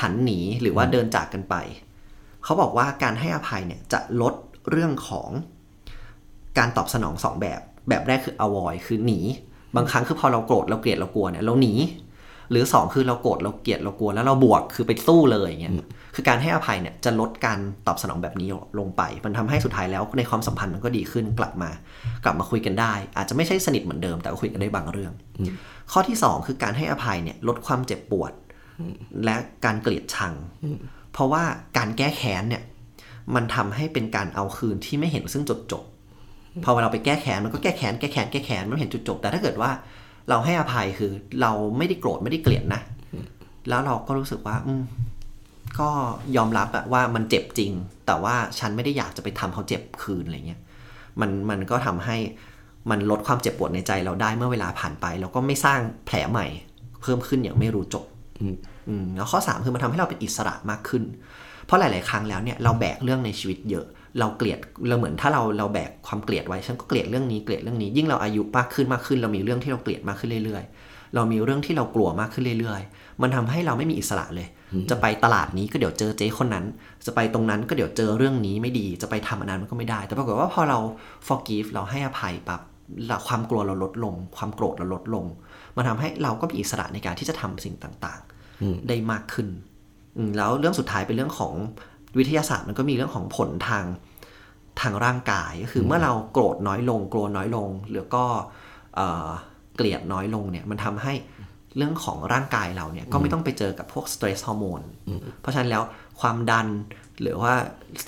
หันหนีหรือว่าเดินจากกันไป เขาบอกว่าการให้อภัยเนี่ยจะลดเรื่องของการตอบสนองสองแบบ แบบแรกคือ avoid คือหนี บางครั้งคือพอเราโกรธเราเกลียดเรากลัวเนี่ยเราหนี หรือสองคือเราโกรธเราเกลียดเรากลัวแล้วเราบวกคือไปสู้เลยอย่างเงี้ยคือการให้อภัยเนี่ยจะลดการตอบสนองแบบนี้ลงไป มันทำให้สุดท้ายแล้วในความสัมพันธ์มันก็ดีขึ้นกลับมา กลับมาคุยกันได้ อาจจะไม่ใช่สนิทเหมือนเดิมแต่ก็คุยกันได้บางเรื่อง ข้อที่สองคือการให้อภัยเนี่ยลดความเจ็บปวด และการเกลียดชัง เพราะว่าการแก้แค้นเนี่ยมันทำให้เป็นการเอาคืนที่ไม่เห็นซึ่งจบจบพอเราไปแก้แค้นมันก็แก้แค้นแก้แค้นแก้แค้นมันไม่เห็นจุดจบ แต่ถ้าเกิดว่า เราให้อภัยคือ เราไม่ได้โกรธไม่ได้เกลียดนะ แล้วเราก็รู้สึกว่า อืมก็ยอมรับอะว่ามันเจ็บจริง แต่ว่าฉันไม่ได้อยากจะไปทำเขาเจ็บคืนอะไรเงี้ยมันมันก็ทำให้มันลดความเจ็บปวดในใจเราได้เมื่อเวลาผ่านไป แล้วก็ไม่สร้างแผลใหม่ เพิ่มขึ้นอย่างไม่รู้จบอืมแล้วข้อ 3 คือมันทำให้เราเป็นอิสระมากขึ้น เพราะหลาย ๆ ครั้งแล้วเนี่ยเราแบกเรื่องในชีวิตเยอะ เราเกลียดเราเหมือนถ้าเราเราแบกความเกลียดไว้ฉันก็เกลียดเรื่องนี้เกลียดเรื่องนี้ ยิ่งเราอายุมากขึ้นมากขึ้น เรามีเรื่องที่เราเกลียดมากขึ้นเรื่อยๆ เรามีเรื่องที่เรากลัวมากขึ้นเรื่อยๆ มันทำให้เราไม่มีอิสระเลย จะไปตลาดนี้ก็เดี๋ยวเจอเจ๊คนนั้น จะไปตรงนั้นก็เดี๋ยวเจอเรื่องนี้ไม่ดี จะไปทำอันนั้นมันก็ไม่ได้ แต่ปรากฏว่าพอเรา forgive เราให้อภัยปั๊บเราความกลัวเราลดลง ความโกรธเราลดลง มันทำให้เราก็มีอิสระในการที่จะทำสิ่งต่างๆ ได้มากขึ้นแล้วเรื่องสุดท้ายเป็นเรื่องของ วิทยาศาสตร์มันก็มีเรื่องของผลทางทางร่างกายก็คือเมื่อเราโกรธน้อยลง กลัวน้อยลง หรือก็เกลียดน้อยลงเนี่ยมันทำให้เรื่องของร่างกายเราเนี่ยก็ไม่ต้องไปเจอกับพวกสเตรสฮอร์โมนเพราะฉะนั้นแล้วความดันหรือว่า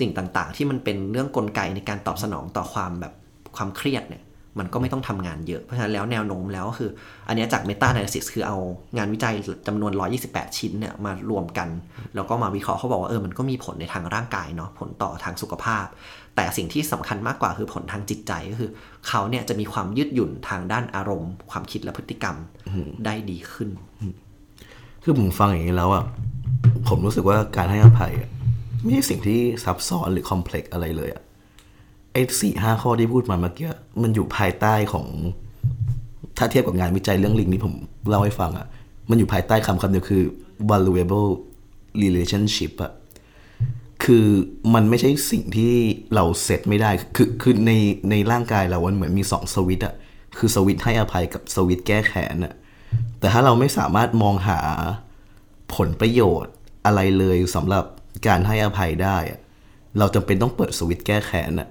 สิ่งต่างๆ ที่มันเป็นเรื่องกลไกในการตอบสนองต่อความแบบความเครียดเนี่ย มันก็ไม่ต้องทำงานเยอะ เพราะฉะนั้นแล้วแนวโน้มแล้วก็คือ อันนี้จากเมตา a นาลิซิสคือเอางานวิจัยจำนวน 128 ชิ้นเนี่ยมารวมกัน แล้วก็มาวิเคราะห์เขาบอกว่าเออมันก็มีผลในทางร่างกายเนาะผลต่อทางสุขภาพ แต่สิ่งที่สำคัญมากกว่าคือผลทางจิตใจก็คือ เขาเนี่ยจะมีความยืดหยุ่นทางด้านอารมณ์ ความคิดและพฤติกรรมได้ดีขึ้น คือผมฟังอย่างนี้แล้วอะผมรู้สึกว่าการให้อภัยไม่ใช่สิ่งที่ซับซ้อนหรือคอมเพล็กซ์อะไรเลยอะ ไอ้สี่ห้าข้อที่พูดมาเมื่อกี้มันอยู่ภายใต้ของ ถ้าเทียบกับงานวิจัยเรื่องลิงที่ผมเล่าให้ฟังอะ่ะ มันอยู่ภายใต้คำคำเดียวคือ valuable relationship อะคือมันไม่ใช่สิ่งที่เราเสร็จไม่ได้ คือคือในในร่างกายเรามันเหมือนมีสองสวิตอะคือสวิตให้อภัยกับสวิตแก้แค้นอะแต่ถ้าเราไม่สามารถมองหาผลประโยชน์อะไรเลยสำหรับการให้อภัยได้อะเราจำเป็นต้องเปิดสวิตแก้แค้นอะ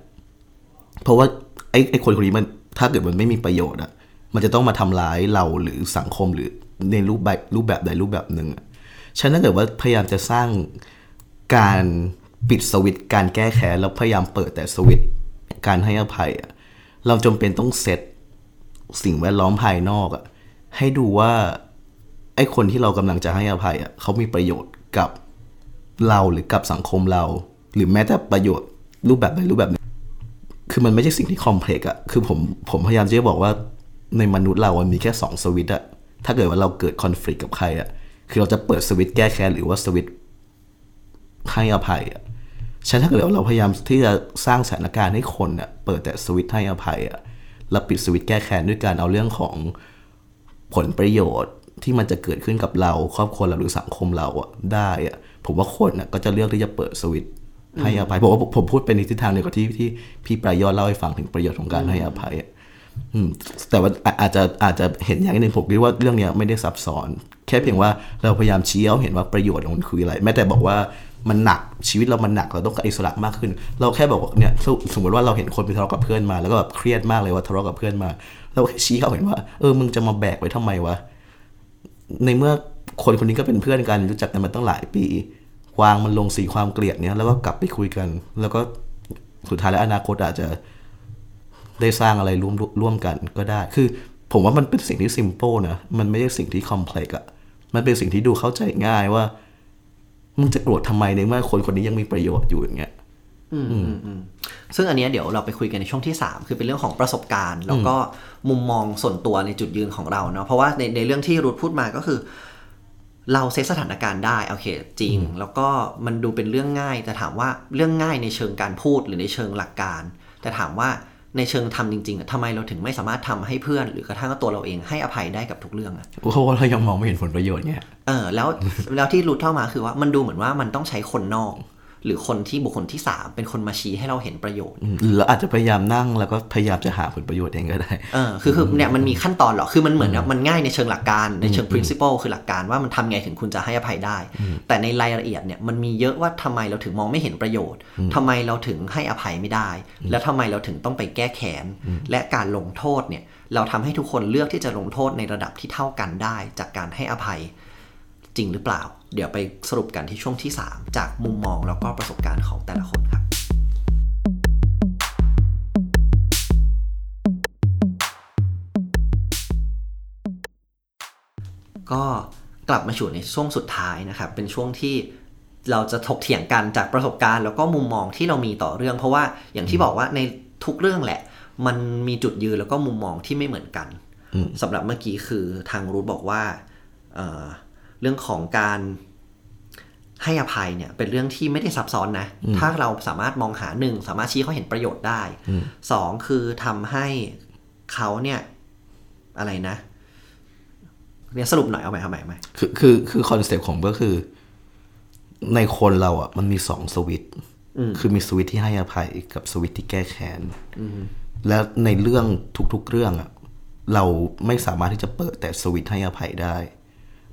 เพราะว่าไอ้ไอ้คนคนนี้มันถ้าเกิดมันไม่มีประโยชน์อะมันจะต้องมาทำร้ายเราหรือสังคมหรือในรูปแบบรูปแบบใดรูปแบบหนึ่งฉะนั้นถ้าเกิดว่าพยายามจะสร้างการปิดสวิตการแก้แค้นแล้วพยายามเปิดแต่สวิตการให้อภัยอะเราจำเป็นต้องเซตสิ่งแวดล้อมภายนอกอะให้ดูว่าไอ้คนที่เรากำลังจะให้อภัยอะเขามีประโยชน์กับเราหรือกับสังคมเรา หรือแม้แต่ประโยชน์รูปแบบใดรูปแบบ คือมันไม่ใช่สิ่งที่คอมเพล็กอะคือผมผมพยายามจะบอกว่าในมนุษย์เรามันมีแค่สองสวิตอะถ้าเกิดว่าเราเกิดคอนฟ lict กับใครอะคือเราจะเปิดสวิตแก้แค้นหรือว่าสวิตให้อภัยอะฉะนั้นถ้าเกิดว่าเราพยายามที่จะสร้างสถานการณ์ให้คนอะเปิดแต่สวิตให้อภัยอะแล้วปิดสวิตแก้แค้นด้วยการเอาเรื่องของผลประโยชน์ที่มันจะเกิดขึ้นกับเราครอบครัวเราหรือสังคมเราอะได้อะผมว่าคนอะก็จะเลือกที่จะเปิดสวิต ให้อภัยผมว่าผมพูดเป็นในทิศทางเดียวกับที่ที่พี่ปรายอดเล่าให้ฟังถึงประโยชน์ของการให้อภัยแต่ว่าอาจจะอาจจะเห็นอย่างนึงผมคิดว่าเรื่องนี้ไม่ได้ซับซ้อน แค่เพียงว่าเราพยายามชี้เอาเห็นว่าประโยชน์ของมันคืออะไร แม้แต่บอกว่ามันหนักชีวิตเรามันหนักเราต้องการอิสระมากขึ้น เราแค่บอกว่าเนี่ยสมมติว่าเราเห็นคนไปทะเลาะกับเพื่อนมา แล้วก็แบบเครียดมากเลยว่าทะเลาะกับเพื่อนมา เราแค่ชี้เขาเห็นว่าเออมึงจะมาแบกไว้ทำไมวะในเมื่อคนคนนี้ก็เป็นเพื่อนกันรู้จักกันมาตั้งหลายปี วางมันลงสีความเกลียดเนี้ยแล้วก็กลับไปคุยกัน แล้วก็สุดท้ายแล้วอนาคตอาจจะได้สร้างอะไรร่วมร่วมกันก็ได้ คือผมว่ามันเป็นสิ่งที่ซิมเปิลนะ มันไม่ใช่สิ่งที่คอมเพล็กอะมันเป็นสิ่งที่ดูเข้าใจง่ายว่า มึงจะโกรธทำไมในเมื่อคนคนนี้ยังมีประโยชน์อยู่อย่างเงี้ยซึ่งอันนี้เดี๋ยวเราไปคุยกันในช่วงที่ 3 คือเป็นเรื่องของประสบการณ์ แล้วก็มุมมองส่วนตัวในจุดยืนของเราเนาะ เพราะว่าในในเรื่องที่รูทพูดมาก็คือ เราเซตสถานการณ์ได้โอเคจริง แล้วก็มันดูเป็นเรื่องง่าย แต่ถามว่าเรื่องง่ายในเชิงการพูดหรือในเชิงหลักการ แต่ถามว่าในเชิงทำจริงๆทำไมเราถึงไม่สามารถทำให้เพื่อน หรือกระทั่งตัวเราเองให้อภัยได้กับทุกเรื่องอะเพราะว่าเรายังมองไม่เห็นผลประโยชน์เนี่ยเออแล้วแล้วที่รู้เท่ามาคือว่ามันดูเหมือนว่ามันต้องใช้คนนอก หรือคนที่บุคคลที่ 3 เป็นคนมาชี้ให้เราเห็นประโยชน์หรืออาจจะพยายามนั่งแล้วก็พยายามจะหาผลประโยชน์เองก็ได้เออคือคือเนี่ยมันมีขั้นตอนหรอคือมันเหมือนมันง่ายในเชิงหลักการในเชิง principle คือหลักการว่ามันทำไงถึงคุณจะให้อภัยได้ แต่ในรายละเอียดเนี่ยมันมีเยอะว่าทำไมเราถึงมองไม่เห็นประโยชน์ทำไมเราถึงให้อภัยไม่ได้ แล้วทำไมเราถึงต้องไปแก้แค้นและการลงโทษเนี่ยเราทำให้ทุกคนเลือกที่จะลงโทษในระดับที่เท่ากันได้ จากการให้อภัย จริงหรือเปล่า เดี๋ยวไปสรุปกันที่ช่วงที่ 3 จากมุมมองแล้วก็ประสบการณ์ของแต่ละคนครับก็กลับมาสู่ในช่วงสุดท้ายนะครับ เป็นช่วงที่เราจะถกเถียงกันจากประสบการณ์ แล้วก็มุมมองที่เรามีต่อเรื่อง เพราะว่าอย่างที่บอกว่าในทุกเรื่องแหละ มันมีจุดยืนแล้วก็มุมมองที่ไม่เหมือนกันสำหรับเมื่อกี้คือทางรูทบอกว่า เรื่องของการให้อภัยเนี่ยเป็นเรื่องที่ไม่ได้ซับซ้อนนะ ถ้าเราสามารถมองหาหนึ่งสามารถชี้เขาเห็นประโยชน์ได้สองคือทำให้เขาเนี่ยอะไรนะเนี่ยสรุปหน่อยเอาใหม่เอาใหม่เอาใหม่คือคือคือ concept ของก็คือ ในคนเราอะ มันมีสองสวิตช์คือมีสวิตช์ที่ให้อภัยกับสวิตช์ที่แก้แค้นและในเรื่องทุกๆเรื่องอะ เราไม่สามารถที่จะเปิดแต่สวิตช์ให้อภัยได้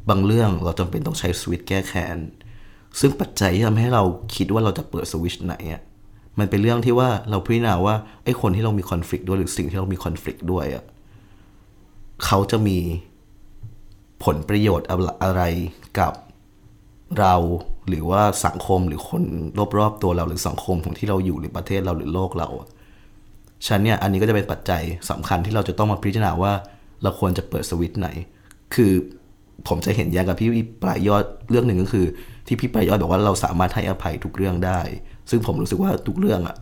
บางเรื่องเราจำเป็นต้องใช้สวิตช์แก้แค้นซึ่งปัจจัยที่ทำให้เราคิดว่าเราจะเปิดสวิตช์ไหนอะมันเป็นเรื่องที่ว่าเราพิจารณาว่าไอ้คนที่เรามีคอน FLICT ด้วยหรือสิ่งที่เรามีคอน FLICT ด้วยอะเขาจะมีผลประโยชน์อะไรกับเราหรือว่าสังคมหรือคนรอบๆตัวเราหรือสังคมของที่เราอยู่หรือประเทศเราหรือโลกเราอะฉันเนี่ยอันนี้ก็จะเป็นปัจจัยสำคัญที่เราจะต้องมาพิจารณาว่าเราควรจะเปิดสวิตช์ไหน คือ ผมจะเห็นแย้งกับพี่ปลายยอดเรื่องหนึ่งก็คือ ที่พี่ปลายยอดบอกว่าเราสามารถให้อภัยทุกเรื่องได้ ซึ่งผมรู้สึกว่าทุกเรื่องอะ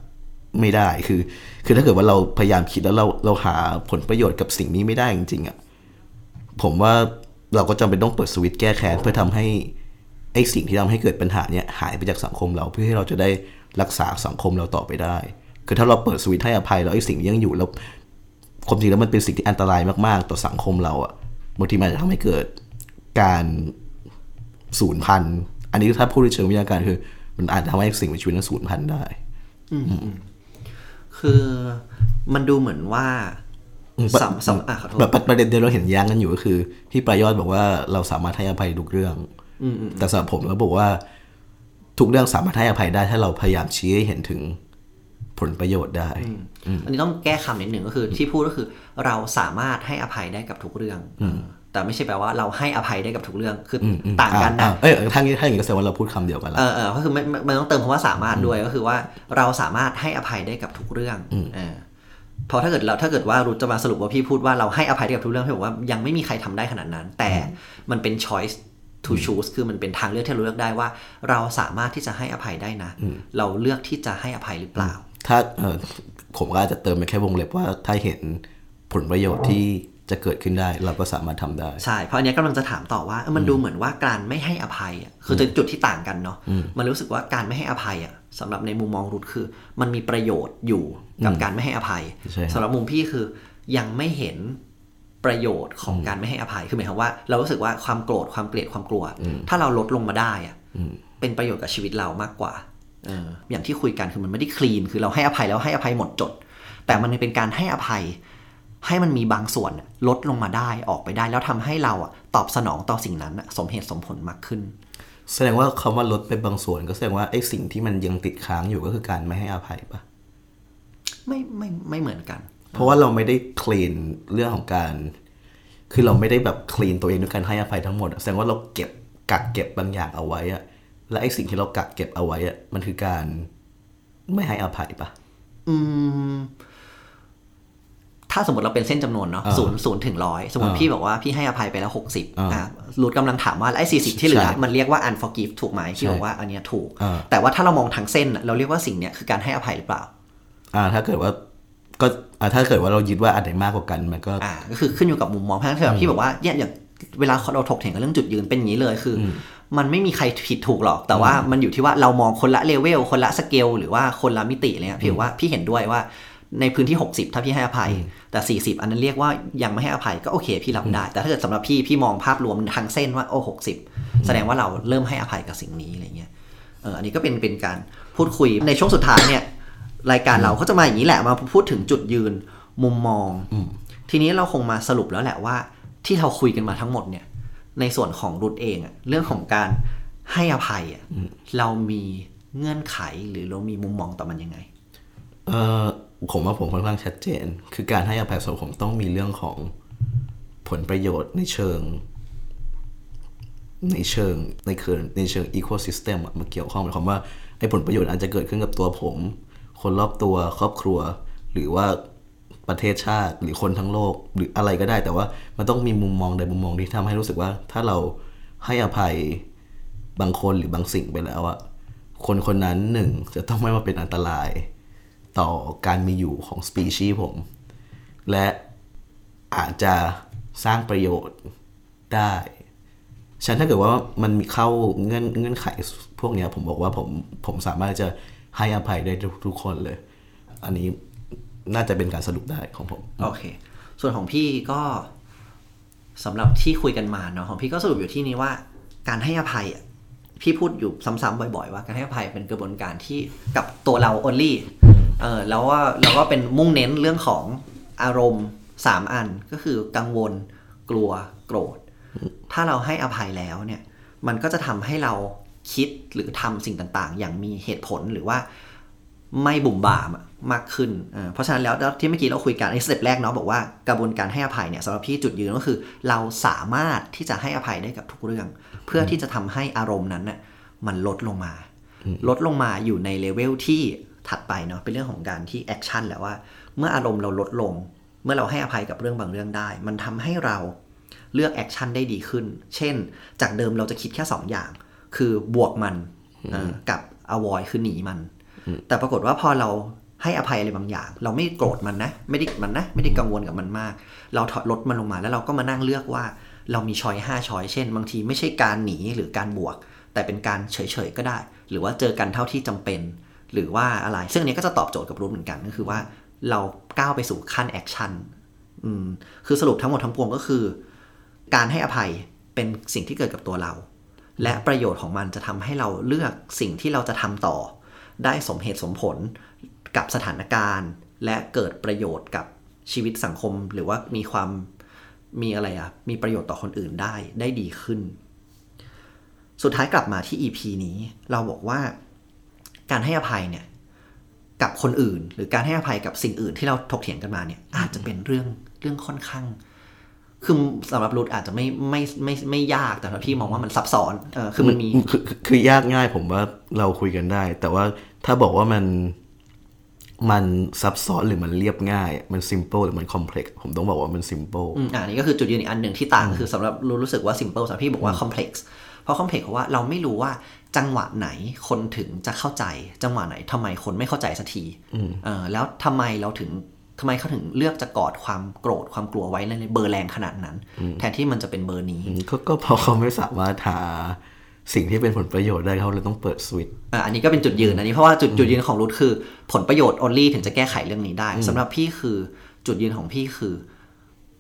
ไม่ได้คือ คือถ้าเกิดว่าเราพยายามคิดแล้วเราเราหาผลประโยชน์กับสิ่งนี้ไม่ได้จริงๆอะผมว่าเราก็จำเป็นต้องเปิดสวิตช์แก้แค้นเพื่อทำให้ไอ้สิ่งที่ทำให้เกิดปัญหาเนี่ยหายไปจากสังคมเราเพื่อให้เราจะได้รักษาสังคมเราต่อไปได้ คือถ้าเราเปิดสวิตช์ให้อภัยแล้วไอ้สิ่งนี้ยังอยู่แล้วความจริงแล้วมันเป็นสิ่งที่อันตรายมากๆ ต่อสังคมเราอะบางทีมันจะทำให้เกิด การสูญพันธุ์อันนี้ถ้าพูดในเชิงวิทยาการคือ มันอาจจะทำให้สิ่งมีชีวิตนั้นสูญพันธุ์ได้คือมันดูเหมือนว่าสามสามอะขอโทษแบบประเด็นเดียวเราเห็นแย้งกันอยู่ก็คือ พี่ปรายอดบอกว่าเราสามารถให้อภัยทุกเรื่องแต่สำหรับผมเราบอกว่า ทุกเรื่องสามารถให้อภัยได้ ถ้าเราพยายามชี้ให้เห็นถึงผลประโยชน์ได้ อันนี้ต้องแก้คำนิดหนึ่งก็คือ ที่พูดก็คือ เราสามารถให้อภัยได้กับทุกเรื่อง แต่ไม่ใช่แปลว่าเราให้อภัยได้กับทุกเรื่องคืออต่างกันนะเอ้ยถ้างี้ถ้าอย่างนี้ก็แสดงว่าเราพูดคำเดียวกันแล้วเออเออก็คือมันมันต้องเติมคำว่าสามารถด้วยก็คือว่าเราสามารถให้อภัยได้กับทุกเรื่องเออพอถ้าเกิดเราถ้าเกิดว่ารุจะมาสรุปว่าพี่พูดว่าเราให้อภัยได้กับทุกเรื่องพี่บอกว่ายังไม่มีใครทำได้ขนาดนั้น แต่มันเป็น choice to choose คือมันเป็นทางเลือกที่เราเลือกได้ว่า เราสามารถที่จะให้อภัยได้นะ เราเลือกที่จะให้อภัยหรือเปล่า ถ้าเออผมก็อาจจะเติมไปแค่วงเล็บว่าถ้าเห็นผลประโยชน์ที่ จะเกิดขึ้นได้เราก็สามารถทำได้ใช่เพราะอันนี้กำลังจะถามต่อว่ามันดูเหมือนว่าการไม่ให้อภัยอะคือจุดที่ต่างกันเนาะมันรู้สึกว่าการไม่ให้อภัยอะสำหรับในมุมมองรุดคือ มันมีประโยชน์อยู่กับการไม่ให้อภัยใช่ครับสำหรับมุมพี่คือยังไม่เห็นประโยชน์ของการไม่ให้อภัยคือหมายความว่า เรารู้สึกว่าความโกรธความเกลียดความกลัว ถ้าเราลดลงมาได้อะเป็นประโยชน์กับชีวิตเรามากกว่าเอออย่างที่คุยกันคือมันไม่ได้คลีน คือเราให้อภัยแล้วให้อภัยหมดจด แต่มันเป็นการให้อภัย ให้มันมีบางส่วนลดลงมาได้ออกไปได้ แล้วทำให้เราอะตอบสนองต่อสิ่งนั้นอะสมเหตุสมผลมากขึ้น แสดงว่าคำว่าลดไปบางส่วน ก็แสดงว่าไอ้สิ่งที่มันยังติดค้างอยู่ก็คือการไม่ให้อภัยปะไม่ไม่ไม่เหมือนกัน เพราะว่าเราไม่ได้คลีนเรื่องของการ คือเราไม่ได้แบบคลีนตัวเองด้วยการให้อภัยทั้งหมดอะแสดงว่าเราเก็บกักเก็บบางอย่างเอาไว้อะและไอ้สิ่งที่เรากักเก็บเอาไว้อะมันคือการไม่ให้อภัยปะอืม ถ้าสมมติเราเป็นเส้นจำนวนเนาะศูนย์ศูนย์ถึงร้อยสมมติพี่บอกว่าพี่ให้อภัยไปแล้วหกสิบอะรูทกำลังถามว่าแล้วไอ้สี่สิบที่เหลือมันเรียกว่า unforgive ถูกไหมพี่บอกว่าอันเนี้ยถูก แต่ว่าถ้าเรามองทางเส้นอะเราเรียกว่าสิ่งเนี้ยคือการให้อภัยหรือเปล่า อ่าถ้าเกิดว่าก็อ่าถ้าเกิดว่าเรายึดว่าอันไหนมากกว่ากันมันก็อ่าก็คือขึ้นอยู่กับมุมมองเพราะฉะนั้นคือพี่บอกว่าเนี่ยอย่างเวลาเราถกเถียงกันเรื่องจุดยืนเป็นอย่างนี้เลยคืออมันไม่มีใครผิดถูกหรอก แต่ว่ามันอยู่ที่ว่าเรามองคนละเลเวลคนละสเกลหรือว่าคนละมิติอะไรเลยพี่บอกว่าพี่เห็นด้วยว่า ในพื้นที่ 60 ถ้าพี่ให้อภัย แต่ 40 อันนั้นเรียกว่ายังไม่ให้อภัยก็โอเค พี่รับได้ แต่ถ้าเกิดสำหรับพี่พี่มองภาพรวมทางเส้นว่าโอ้60แสดงว่าเราเริ่มให้อภัยกับสิ่งนี้อะไรเงี้ยเอออันนี้ก็เป็นเป็นการพูดคุยในช่วงสุดท้ายเนี่ยรายการเราก็จะมาอย่างนี้แหละมาพูดถึงจุดยืนมุมมอง ทีนี้เราคงมาสรุปแล้วแหละว่า ที่เราคุยกันมาทั้งหมดเนี่ย ในส่วนของรุดเองอะเรื่องของการให้อภัยอะเรามีเงื่อนไขหรือเรามีมุมมองต่อมันยังไง เออผมว่าผมค่อนข้างชัดเจน คือการให้อภัยสำหรับผมต้องมีเรื่องของผลประโยชน์ในเชิง ในเชิงในเชิงในเชิงอีโคซิสเต็มมาเกี่ยวข้องหมายความว่าไอ้ผลประโยชน์อาจจะเกิดขึ้นกับตัวผม คนรอบตัวครอบครัว หรือว่าประเทศชาติหรือคนทั้งโลกหรืออะไรก็ได้ แต่ว่ามันต้องมีมุมมองใดมุมมองที่ทำให้รู้สึกว่า ถ้าเราให้อภัยบางคนหรือบางสิ่งไปแล้วอะคนคนนั้นหนึ่งจะต้องไม่มาเป็นอันตราย ต่อการมีอยู่ของสปีชีส์ผม และอาจจะสร้างประโยชน์ได้ฉันถ้าเกิดว่ามันมีเข้าเงื่อนเงื่อนไขพวกเนี้ยผมบอกว่าผมผมสามารถจะให้อภัยได้ทุกทุกคนเลย อันนี้น่าจะเป็นการสรุปได้ของผม โอเค ส่วนของพี่ก็สำหรับที่คุยกันมาเนาะของพี่ก็สรุปอยู่ที่นี้ว่า การให้อภัยพี่พูดอยู่ซ้ำๆบ่อย ๆ ว่าการให้อภัยเป็นกระบวนการที่กับตัวเรา only เออแล้วว่าเราก็เป็นมุ่งเน้นเรื่องของอารมณ์สามอันก็คือกังวล กลัวโกรธ ถ้าเราให้อภัยแล้วเนี่ย มันก็จะทำให้เราคิดหรือทำสิ่งต่างๆ อย่างมีเหตุผลหรือว่าไม่บุ่มบ่ามอะมากขึ้นเออเพราะฉะนั้นแล้วแล้วที่เมื่อกี้เราคุยกันในสเต็ปแรกเนาะบอกว่ากระบวนการให้อภัยเนี่ยสำหรับพี่จุดยืนก็คือ เราสามารถที่จะให้อภัยได้กับทุกเรื่อง เพื่อที่จะทำให้อารมณ์นั้นน่ะมันลดลงมา ลดลงมาอยู่ในเลเวลที่ ถัดไปเนาะเป็นเรื่องของการที่ action แหละว่า เมื่ออารมณ์เราลดลง เมื่อเราให้อภัยกับเรื่องบางเรื่องได้ มันทำให้เราเลือก action ได้ดีขึ้น เช่น จากเดิมเราจะคิดแค่ 2 อย่าง คือบวกมันเอ่อกับ avoid คือหนีมัน แต่ปรากฏว่าพอเราให้อภัยอะไรบางอย่าง เราไม่โกรธมันนะ ไม่ได้มันนะ ไม่ได้กังวลกับมันมาก เราถอดลดมันลงมา แล้วเราก็มานั่งเลือกว่า เรามี choice ห้า choice เช่น บางทีไม่ใช่การหนีหรือการบวก แต่เป็นการเฉยๆก็ได้ หรือว่าเจอกันเท่าที่จำเป็น หรือว่าอะไร ซึ่งอันนี้ก็จะตอบโจทย์กับ root เหมือนกันก็คือว่าเราก้าวไปสู่ขั้น action อืมคือสรุปทั้งหมดทั้งปวงก็คือ การให้อภัยเป็นสิ่งที่เกิดกับตัวเรา และประโยชน์ของมันจะทำให้เราเลือกสิ่งที่เราจะทำต่อ ได้สมเหตุสมผลกับสถานการณ์ และเกิดประโยชน์กับชีวิตสังคม หรือว่ามีความมีอะไรอะมีประโยชน์ต่อคนอื่นได้ได้ดีขึ้น สุดท้ายกลับมาที่ EP นี้เราบอกว่า การให้อภัยเนี่ยกับคนอื่น หรือการให้อภัยกับสิ่งอื่นที่เราถกเถียงกันมาเนี่ย อาจจะเป็นเรื่องเรื่องค่อนข้างคือสำหรับรุดอาจจะไม่ไม่ไม่ไม่ยากแต่พี่มองว่ามันซับซ้อนเออคือมันมีคือคือยากง่ายผมว่าเราคุยกันได้ แต่ว่าถ้าบอกว่ามันมันซับซ้อนหรือมันเรียบง่าย มัน simple หรือมัน complex ผมต้องบอกว่ามัน simple อืมอ่านี่ก็คือจุดยืนอีกอันหนึ่งที่ต่างคือสำหรับรู้รู้สึกว่า simple สำหรับพี่บอกว่า complex เพราะ complex เพราะว่าเราไม่รู้ว่า จังหวะไหนคนถึงจะเข้าใจ จังหวะไหนทำไมคนไม่เข้าใจสักทีเออแล้วทำไมเราถึงทำไมเขาถึงเลือกจะกอดความโกรธความกลัวไว้ในเบอร์แรงขนาดนั้น แทนที่มันจะเป็นเบอร์นี้ก็ก็เพราะเขาไม่สามารถหาสิ่งที่เป็นผลประโยชน์ได้เขาเลยต้องเปิดสวิตช์อะอันนี้ก็เป็นจุดยืนอันนี้เพราะว่าจุดจุดยืนของรุทคือ ผลประโยชน์ only ถึงจะแก้ไขเรื่องนี้ได้สำหรับพี่คือจุดยืนของพี่คือ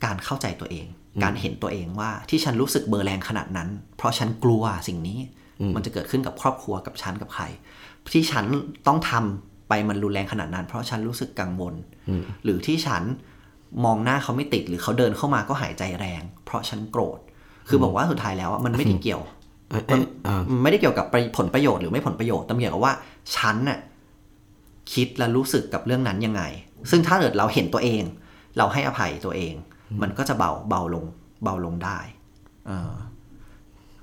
การเข้าใจตัวเอง การเห็นตัวเองว่าที่ฉันรู้สึกเบอร์แรงขนาดนั้น เพราะฉันกลัวสิ่งนี้ มันจะเกิดขึ้นกับครอบครัวกับฉันกับใคร ที่ฉันต้องทำไปมันรุนแรงขนาดนั้น เพราะฉันรู้สึกกังวล หรือที่ฉันมองหน้าเขาไม่ติด หรือเขาเดินเข้ามาก็หายใจแรง เพราะฉันโกรธ คือบอกว่าสุดท้ายแล้วอะมันไม่ได้เกี่ยวเอ้ยเอ้ยอ่ามันไม่ได้เกี่ยวกับผลประโยชน์หรือไม่ผลประโยชน์แต่มันเกี่ยวกับว่าฉันน่ะคิดและรู้สึกกับเรื่องนั้นยังไง ซึ่งถ้าเกิดเราเห็นตัวเอง เราให้อภัยตัวเอง มันก็จะเบาเบาลง เบาลงได้ เออ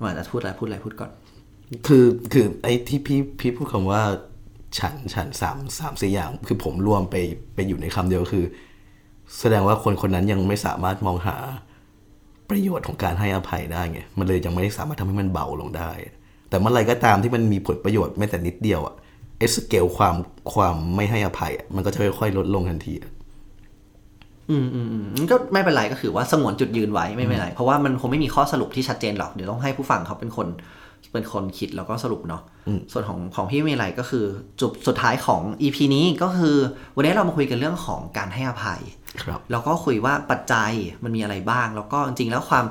ว่าจะพูดอะไรพูดอะไรพูดก่อน คือคือไอ้ที่พี่พี่พูดคำว่า ฉันฉันสามสามสี่อย่าง คือผมรวมไปไปอยู่ในคำเดียวคือ แสดงว่าคนคนนั้นยังไม่สามารถมองหาประโยชน์ของการให้อภัยได้ไงมันเลยยังไม่สามารถทำให้มันเบาลงได้ แต่เมื่อไรก็ตามที่มันมีผลประโยชน์แม้แต่นิดเดียวอะเอสเกลความความไม่ให้อภัยมันก็จะค่อยๆลดลงทันทีอะอืมอืมอืมก็ไม่เป็นไรก็คือว่าสงวนจุดยืนไว้ไม่เป็นไร เพราะว่ามันคงไม่มีข้อสรุปที่ชัดเจนหรอกเดี๋ยวต้องให้ผู้ฟังเขาเป็นคน เป็นคนคิดแล้วก็สรุปเนาะส่วนของของพี่ไม่มีอะไรก็คือจุดสุดท้ายของ EP นี้ก็คือ วันนี้เรามาคุยกันเรื่องของการให้อภัยครับแล้วก็คุยว่าปัจจัยมันมีอะไรบ้าง แล้วก็จริงๆแล้วความ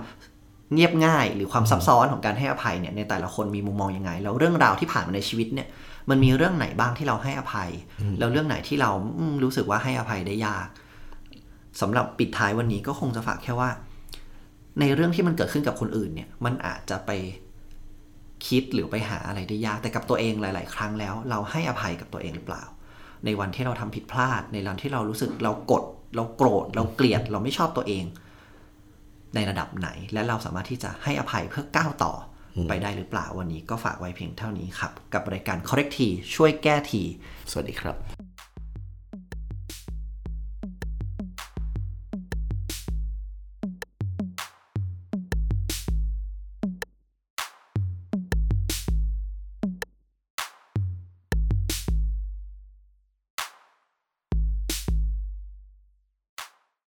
เงียบง่ายหรือความซับซ้อนของการให้อภัยเนี่ยในแต่ละคนมีมุมมองยังไง แล้วเรื่องราวที่ผ่านมาในชีวิตเนี่ยมันมีเรื่องไหนบ้างที่เราให้อภัย แล้วเรื่องไหนที่เราอืมรู้สึกว่าให้อภัยได้ยากสำหรับปิดท้ายวันนี้ก็คงจะฝากแค่ว่า ในเรื่องที่มันเกิดขึ้นกับคนอื่นเนี่ย มันอาจจะไป คิดหรือไปหาอะไรได้ยาก แต่กับตัวเองหลาย ๆ ครั้งแล้ว เราให้อภัยกับตัวเองหรือเปล่า ในวันที่เราทำผิดพลาด ในวันที่เรารู้สึกเรากด เราโกรธ เราเกลียด เราไม่ชอบตัวเอง ในระดับไหน และเราสามารถที่จะให้อภัยเพื่อก้าวต่ออไปได้หรือเปล่าวันนี้ก็ฝากไว้เพียงเท่านี้ครับ กับรายการ correct ทีช่วยแก้ที สวัสดีครับ